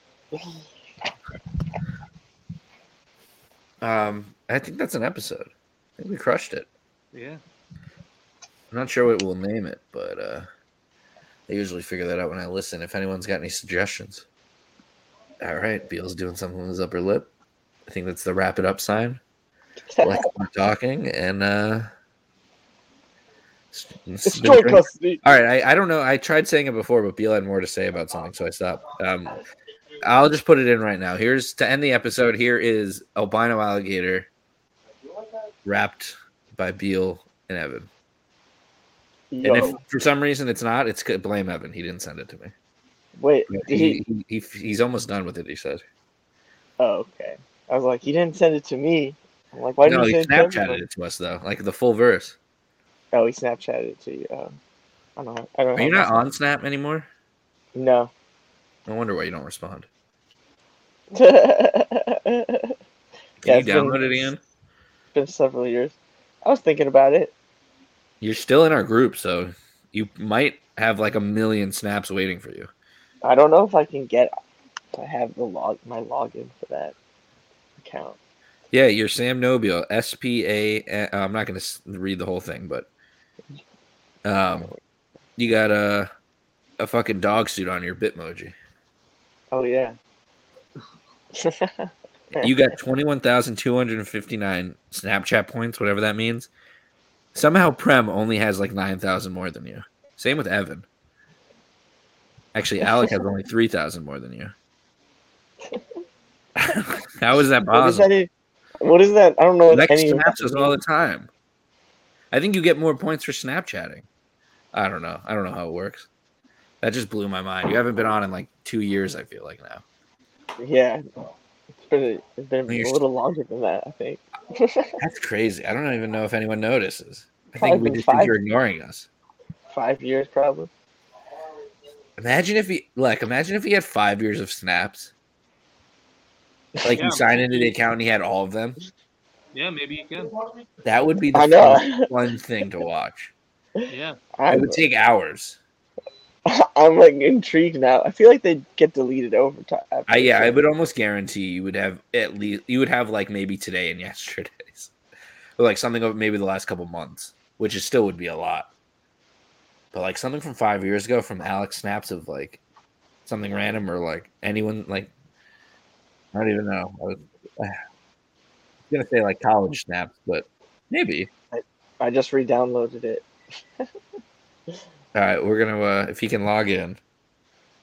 Um, I think that's an episode. I think we crushed it.
Yeah.
I'm not sure what we'll name it, but uh, I usually figure that out when I listen. If anyone's got any suggestions. All right, Bile's doing something with his upper lip. I think that's the wrap it up sign. (laughs) Like we're talking, and uh, it's- it's
it's joint custody.
All right, I, I don't know. I tried saying it before, but Bile had more to say about something, so I stopped. Um, I'll just put it in right now. Here's to end the episode. Here is albino alligator wrapped by Bile and Evan.
Yo,
And if for some reason it's not, it's good- blame Evan. He didn't send it to me.
wait, he?
He, he, he, he's almost done with it. He said.
Oh, okay. I was like, he didn't send it to me. I'm like, why
didn't
he send it to
Snapchatted
everyone?
it to us though, like the full verse.
Oh, he Snapchatted it to you. Um, I don't know. I don't
Are you not on Snap anymore?
No.
I wonder why you don't respond. (laughs)
yeah,
Can you
it's been-
it again?
It's been several years. I was thinking about it.
You're still in our group, so you might have like a million snaps waiting for you.
I don't know if I can get to have the log my login for that account.
Yeah, you're Sam Nobile, S P A. uh, I'm not going to read the whole thing, but um, you got a a fucking dog suit on your Bitmoji.
Oh yeah. (laughs)
You got 21,259 Snapchat points, whatever that means. Somehow Prem only has like 9,000 more than you. Same with Evan. Actually, Alec has only (laughs) 3,000 more than you. (laughs) (laughs) How is that
what is
possible?
that? What is that? I don't know
Lex
any
snaps us all the time. I think you get more points for Snapchatting. I don't know. I don't know how it works. That just blew my mind. You haven't been on in like two years. I feel like now.
Yeah. It's been, it's been
You're
a little longer than that, I think. (laughs)
That's crazy. I don't even know if anyone notices. I
Probably
think we just think you're ignoring us.
Five years probably.
Imagine if he like. Imagine if he had five years of snaps. Like
Yeah.
you sign into the account and he had all of them.
Yeah, maybe you can.
That would be the fun, fun thing to watch.
Yeah.
It
I,
would take hours. (laughs)
I'm like intrigued now. I feel like they get deleted over time.
I yeah, I would almost guarantee you would have at least you would have like maybe today and (laughs) yesterday's, or like something of maybe the last couple months, which is still would be a lot. But like something from five years ago from Alex snaps of like something random or like anyone like I don't even know. I was, (sighs) I was gonna say like college snaps, but maybe.
I just re-downloaded it. (laughs)
All right, we're gonna uh if he can log in,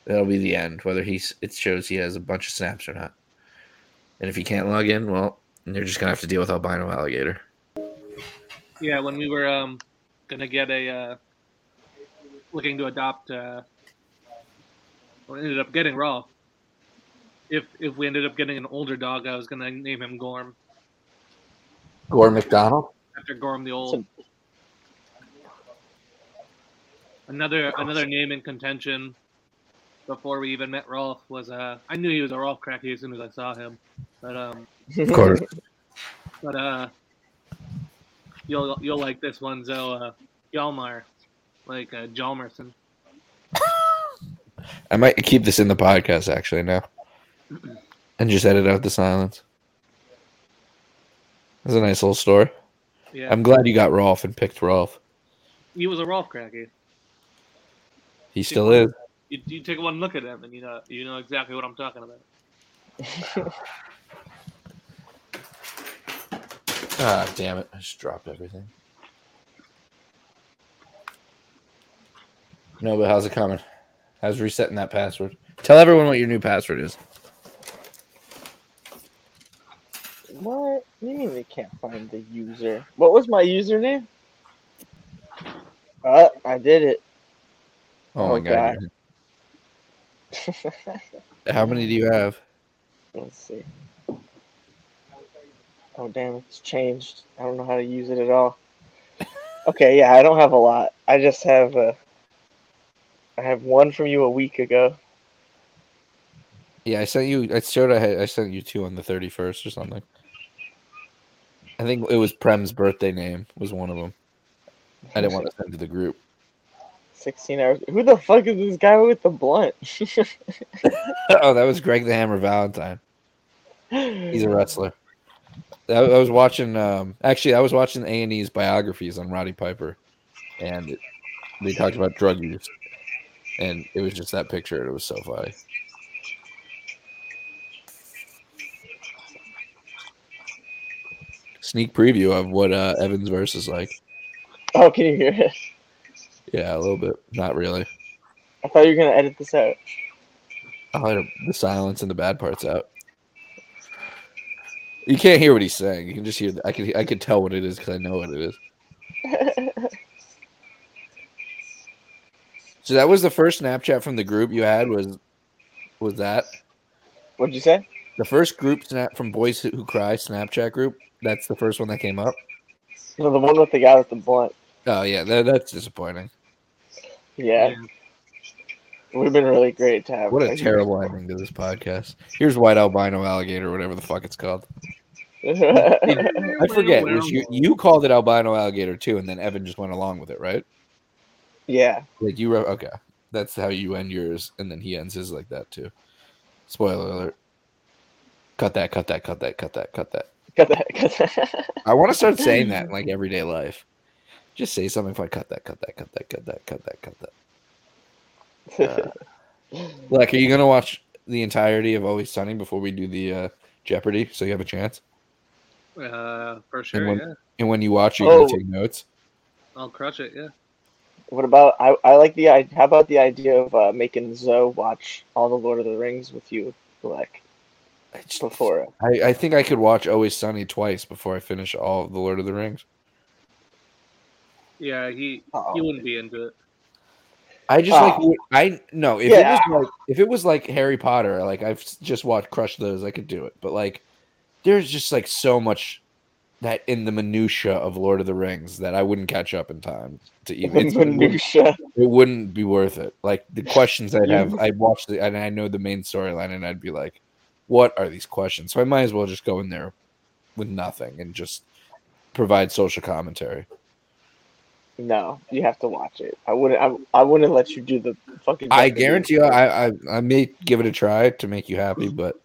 that'll be the end. Whether he's it shows he has a bunch of snaps or not. And if he can't log in, well, you're just gonna have to deal with albino alligator.
Yeah, when we were um gonna get a uh, looking to adopt, uh, or ended up getting Rolf. If if we ended up getting an older dog, I was gonna name him Gorm
Gorm McDonald.
after Gorm the Old. Another another name in contention before we even met Rolf was uh I knew he was a Rolf Kraki as soon as I saw him, but um (laughs)
Of course.
but uh you'll you'll like this one so uh Hjalmar like uh Hjalmarsson.
I might keep this in the podcast actually now, and just edit out the silence. That's a nice little story.
Yeah,
I'm glad you got Rolf and picked Rolf.
he was a Rolf Kraki.
He still is.
You, you take one look at him and you know you know exactly what I'm talking about. (laughs)
Ah, damn it! I just dropped everything. No, but how's it coming? How's resetting that password? Tell everyone what your new password is.
What? What you mean they can't find the user? What was my username? Uh, I did it.
Oh,
Oh,
my god! (laughs) How many do you have?
Let's see. Oh damn, it's changed. I don't know how to use it at all. (laughs) Okay, yeah, I don't have a lot. I just have uh I have one from you a week ago.
Yeah, I sent you. I showed. I had. I sent you two on the thirty first or something. I think it was Prem's birthday name was one of them. I didn't want to send to the group.
16 hours. Who the fuck is this guy with the blunt? (laughs)
oh, that was Greg the Hammer Valentine. He's a wrestler. I, I was watching. Um, actually, I was watching A and E's biographies on Roddy Piper, and they talked about drug use, and it was just that picture. It was so funny. Sneak preview of what uh, Evans verse is like.
Oh, can you hear it?
Yeah, a little bit. Not really.
I thought you were gonna edit this out.
I'll edit the silence and the bad parts out. You can't hear what he's saying. You can just hear. I can. I can tell what it is because I know what it is. (laughs) So that was the first Snapchat from the group you had. Was was that
What'd you say?
the first group snap from Boys Who Cry Snapchat group? That's the first one that came up.
No, the one with the guy with the blunt.
Oh yeah, that, that's disappointing.
Yeah. It would have been really great to have.
What a terrible ending to this podcast. Here's white albino alligator, whatever the fuck it's called. (laughs) I forget. You, you called it albino alligator too, and then Evan just went along with it, right?
yeah.
Like you wrote, okay. That's how you end yours, and then he ends his like that too. Spoiler alert. Cut that, cut that, cut that, cut that, cut that.
Got that. Got that. (laughs)
I want to start saying that in like everyday life. Just say something like cut that, cut that, cut that, cut that, cut that, cut that. (laughs) Like, are you gonna watch the entirety of Always Sunny before we do the uh, Jeopardy? So you have a chance.
Uh, for sure,
when-
yeah.
And when you watch, you're gonna
Oh.
take notes.
I'll crush it, yeah.
What about I? I like the idea. How about the idea of uh, making Zoe watch all the Lord of the Rings with you, like
I, just,
before?
I, I think I could watch Always Sunny twice before I finish all of the Lord of the Rings.
Yeah, he
Oh.
he wouldn't be into it.
I just uh, like
Oh.
I no if
Yeah.
it was like if it was like Harry Potter, like I've just watched Crush those, I could do it. But like, there's just like so much that in the minutia of Lord of the Rings that I wouldn't catch up in time to even. it's-
Minutia.
it wouldn't be worth it. Like the questions I'd have, I'd watch the and I know the main storyline, and I'd be like, "What are these questions?" So I might as well just go in there with nothing and just provide social commentary.
No, you have to watch it. I wouldn't. I, I wouldn't let you do the fucking.
I guarantee you, I, I I may give it a try to make you happy, but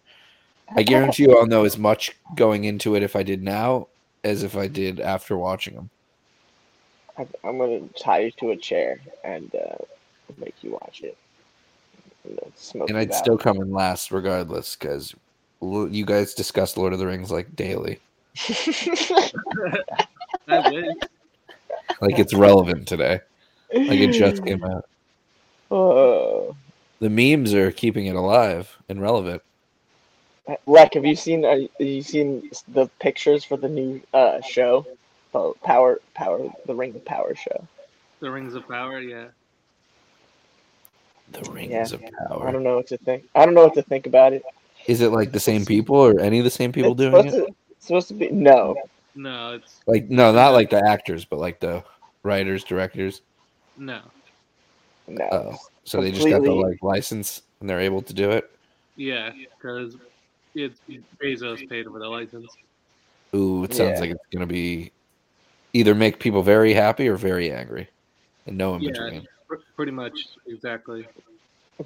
I (laughs) guarantee you, I'll know as much going into it if I did now as if I did after watching them.
I, I'm gonna tie you to a chair and uh, make you watch it. And, smoke
And I'd
out.
still come in last regardless because you guys discuss Lord of the Rings like daily, (laughs) like it's relevant today, like it just came (laughs) out.
Oh.
The memes are keeping it alive and relevant.
Lec, have you seen? Uh, have you seen the pictures for the new uh, show? Oh, Power, Power, the Ring of Power show.
The Rings of Power, yeah.
The Rings
Yeah.
of Power.
I don't know what to think. I don't know what to think about it.
Is it like the same people or any of the same people
it's
doing
supposed
it?
To, supposed to be no,
No, it's
Like no, not like the actors, but like the writers, directors.
no.
no.
Oh, so they just got the like license and they're able to do it.
Yeah, because it's Bezos paid for the license.
Ooh, it sounds
Yeah.
like it's gonna be either make people very happy or very angry, and no in
Yeah.
between.
Pr- Pretty much, exactly.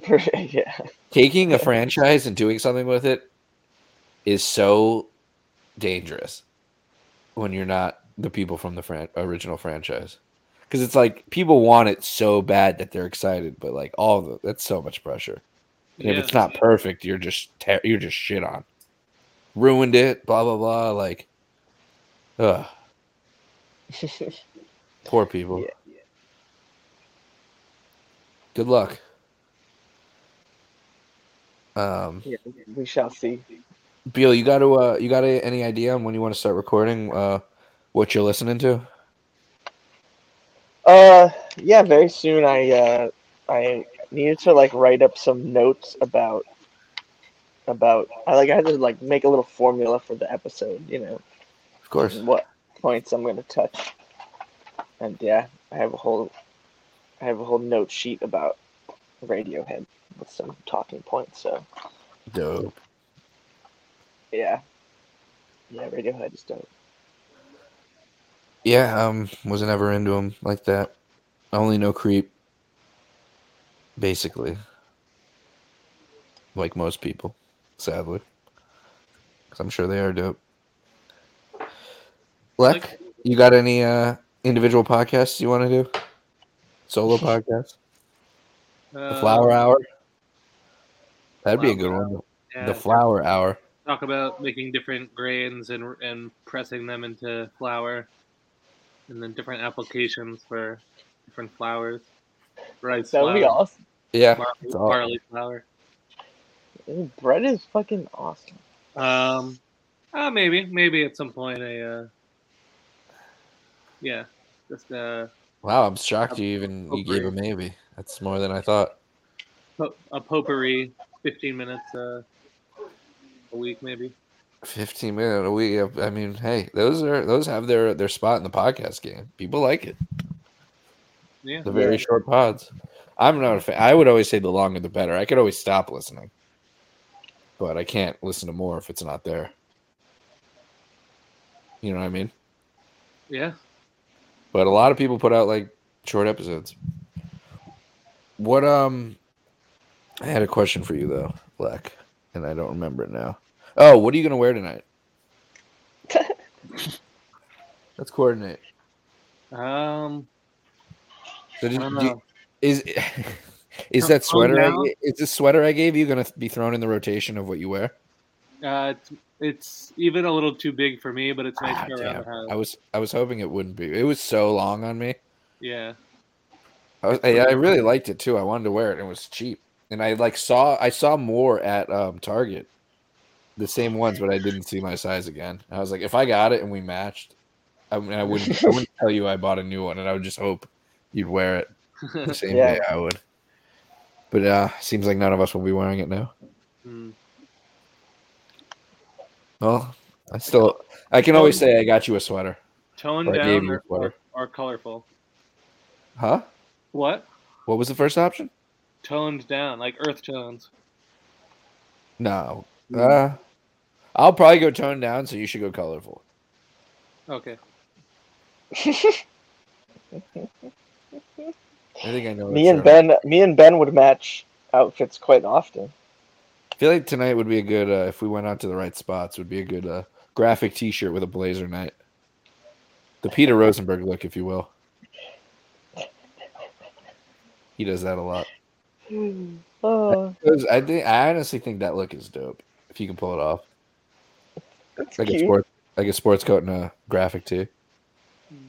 (laughs)
yeah,
Taking a franchise and doing something with it is so dangerous when you're not the people from the fran- original franchise. Because it's like people want it so bad that they're excited, but like all the that's so much pressure. And if it's not perfect, you're just ter- you're just shit on. Ruined it, blah blah blah. Like, ugh, (laughs) poor people.
Yeah.
Good luck. Um,
yeah. We shall see.
Beal, you got to uh, you got a, any idea on when you want to start recording? Uh, what you're listening to?
Uh, yeah. Very soon, I uh, I needed to like write up some notes about about. I like I had to like make a little formula for the episode. You know,
Of course.
what points I'm gonna touch. And yeah, I have a whole I have a whole note sheet about Radiohead with some talking points. So
Dope.
yeah, yeah, Radiohead is dope.
Yeah, um, wasn't ever into them like that. I only know Creep. Basically, like most people, sadly, because I'm sure they are dope. Lec,
Like-
you got any uh individual podcasts you want to do? Solo (laughs) podcasts? The
Uh,
Flower Hour. That'd be a
Flower
good one.
yeah,
The Flower Hour.
talk about making different grains and and pressing them into flour, and then different applications for different flowers. Rice
That would be awesome.
Yeah,
barley,
it's all-
barley flour.
Ooh, Bread is fucking awesome.
Um, uh, maybe, maybe at some point, a, uh, yeah, just uh,
Wow, I'm shocked you even you gave a maybe. That's more than I thought.
a potpourri, fifteen minutes uh, a week, maybe.
15 minute a week. I mean, hey, those are those have their their spot in the podcast game. People like it.
Yeah,
The very short pods. I'm not a fan. I would always say the longer the better. I could always stop listening, but I can't listen to more if it's not there. You know what I mean?
yeah.
But a lot of people put out like short episodes. What um I had a question for you though, Black, and I don't remember it now. Oh, what are you gonna wear tonight? (laughs) Let's coordinate.
Um,
So did, you- is (laughs) is that sweater? I, is the sweater I gave you gonna be thrown in the rotation of what you wear?
Uh, it's, it's even a little too big for me, but it's nice
Ah,
for around
damn.
the house.
I was I was hoping it wouldn't be. It was so long on me.
Yeah.
I, was, I, I really liked it too. I wanted to wear it. and It was cheap, and I like saw I saw more at um, Target, the same ones, but I didn't see my size again. I was like, if I got it and we matched, I, mean, I wouldn't I wouldn't tell you I bought a new one, and I would just hope you'd wear it the (laughs) same
Yeah.
day I would. But uh, seems like none of us will be wearing it now.
Hmm.
Well, I still I can always say I got you a sweater,
Toned
Or gave
down
you a
or,
sweater.
or, or colorful.
huh?
What?
What was the first option?
Toned down, like earth tones.
No. Uh, I'll probably go toned down, so you should go colorful.
Okay. (laughs)
I think I know.
Me and
one.
Ben, me and Ben would match outfits quite often.
I feel like tonight would be a good uh, if we went out to the right spots. Would be a good uh, graphic T-shirt with a blazer night. The Peter Rosenberg look, if you will. He does that a lot.
Oh,
Those- I think I honestly think that look is dope. If you can pull it off,
that's
like a sports, like a sports coat and a graphic tee.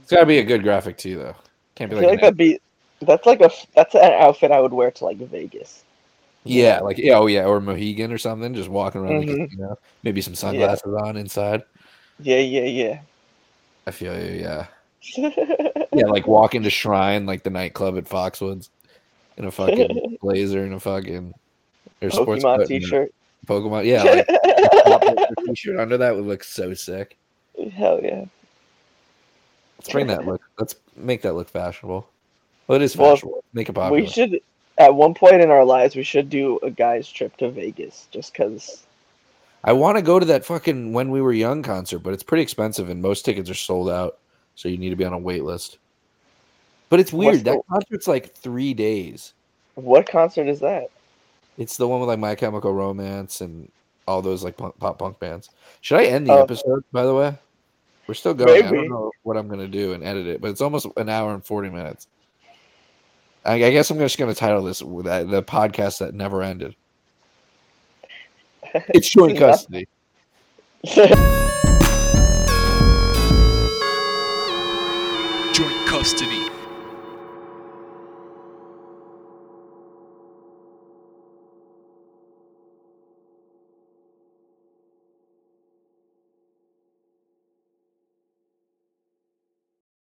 It's got to be a good graphic tee though. Can't
I
be
feel
like,
like that'd be that's like a that's an outfit I would wear to like Vegas.
Yeah, like yeah, oh yeah, or Mohegan or something. Just walking around, the
Mhm.
casino. maybe some sunglasses on inside.
Yeah, yeah, yeah.
I feel you. Yeah,
yeah. (laughs)
yeah, like walking to Shrine, like the nightclub at Foxwoods, in a fucking (laughs) blazer and a fucking or sports
Pokemon
a
T-shirt.
Pokemon, yeah, like (laughs) t-shirt under that would look so sick.
Hell yeah.
Let's bring that look. Let's make that look fashionable. Well, it is
Well,
fashionable. Make it popular.
We should at one point in our lives we should do a guy's trip to Vegas just because
I want to go to that fucking when we were young concert, but it's pretty expensive and most tickets are sold out. So you need to be on a wait list. But it's weird.
What's
that
the-
concert's like three days.
what concert is that?
It's the one with like My Chemical Romance and all those like punk, pop punk bands. Should I end the
Oh.
episode? By the way, we're still going. I don't know what I'm gonna do and edit it, but it's almost an hour and forty minutes. I, I guess I'm just gonna title this with that- the podcast that never ended. (laughs) It's joint custody. (laughs)
Joint custody.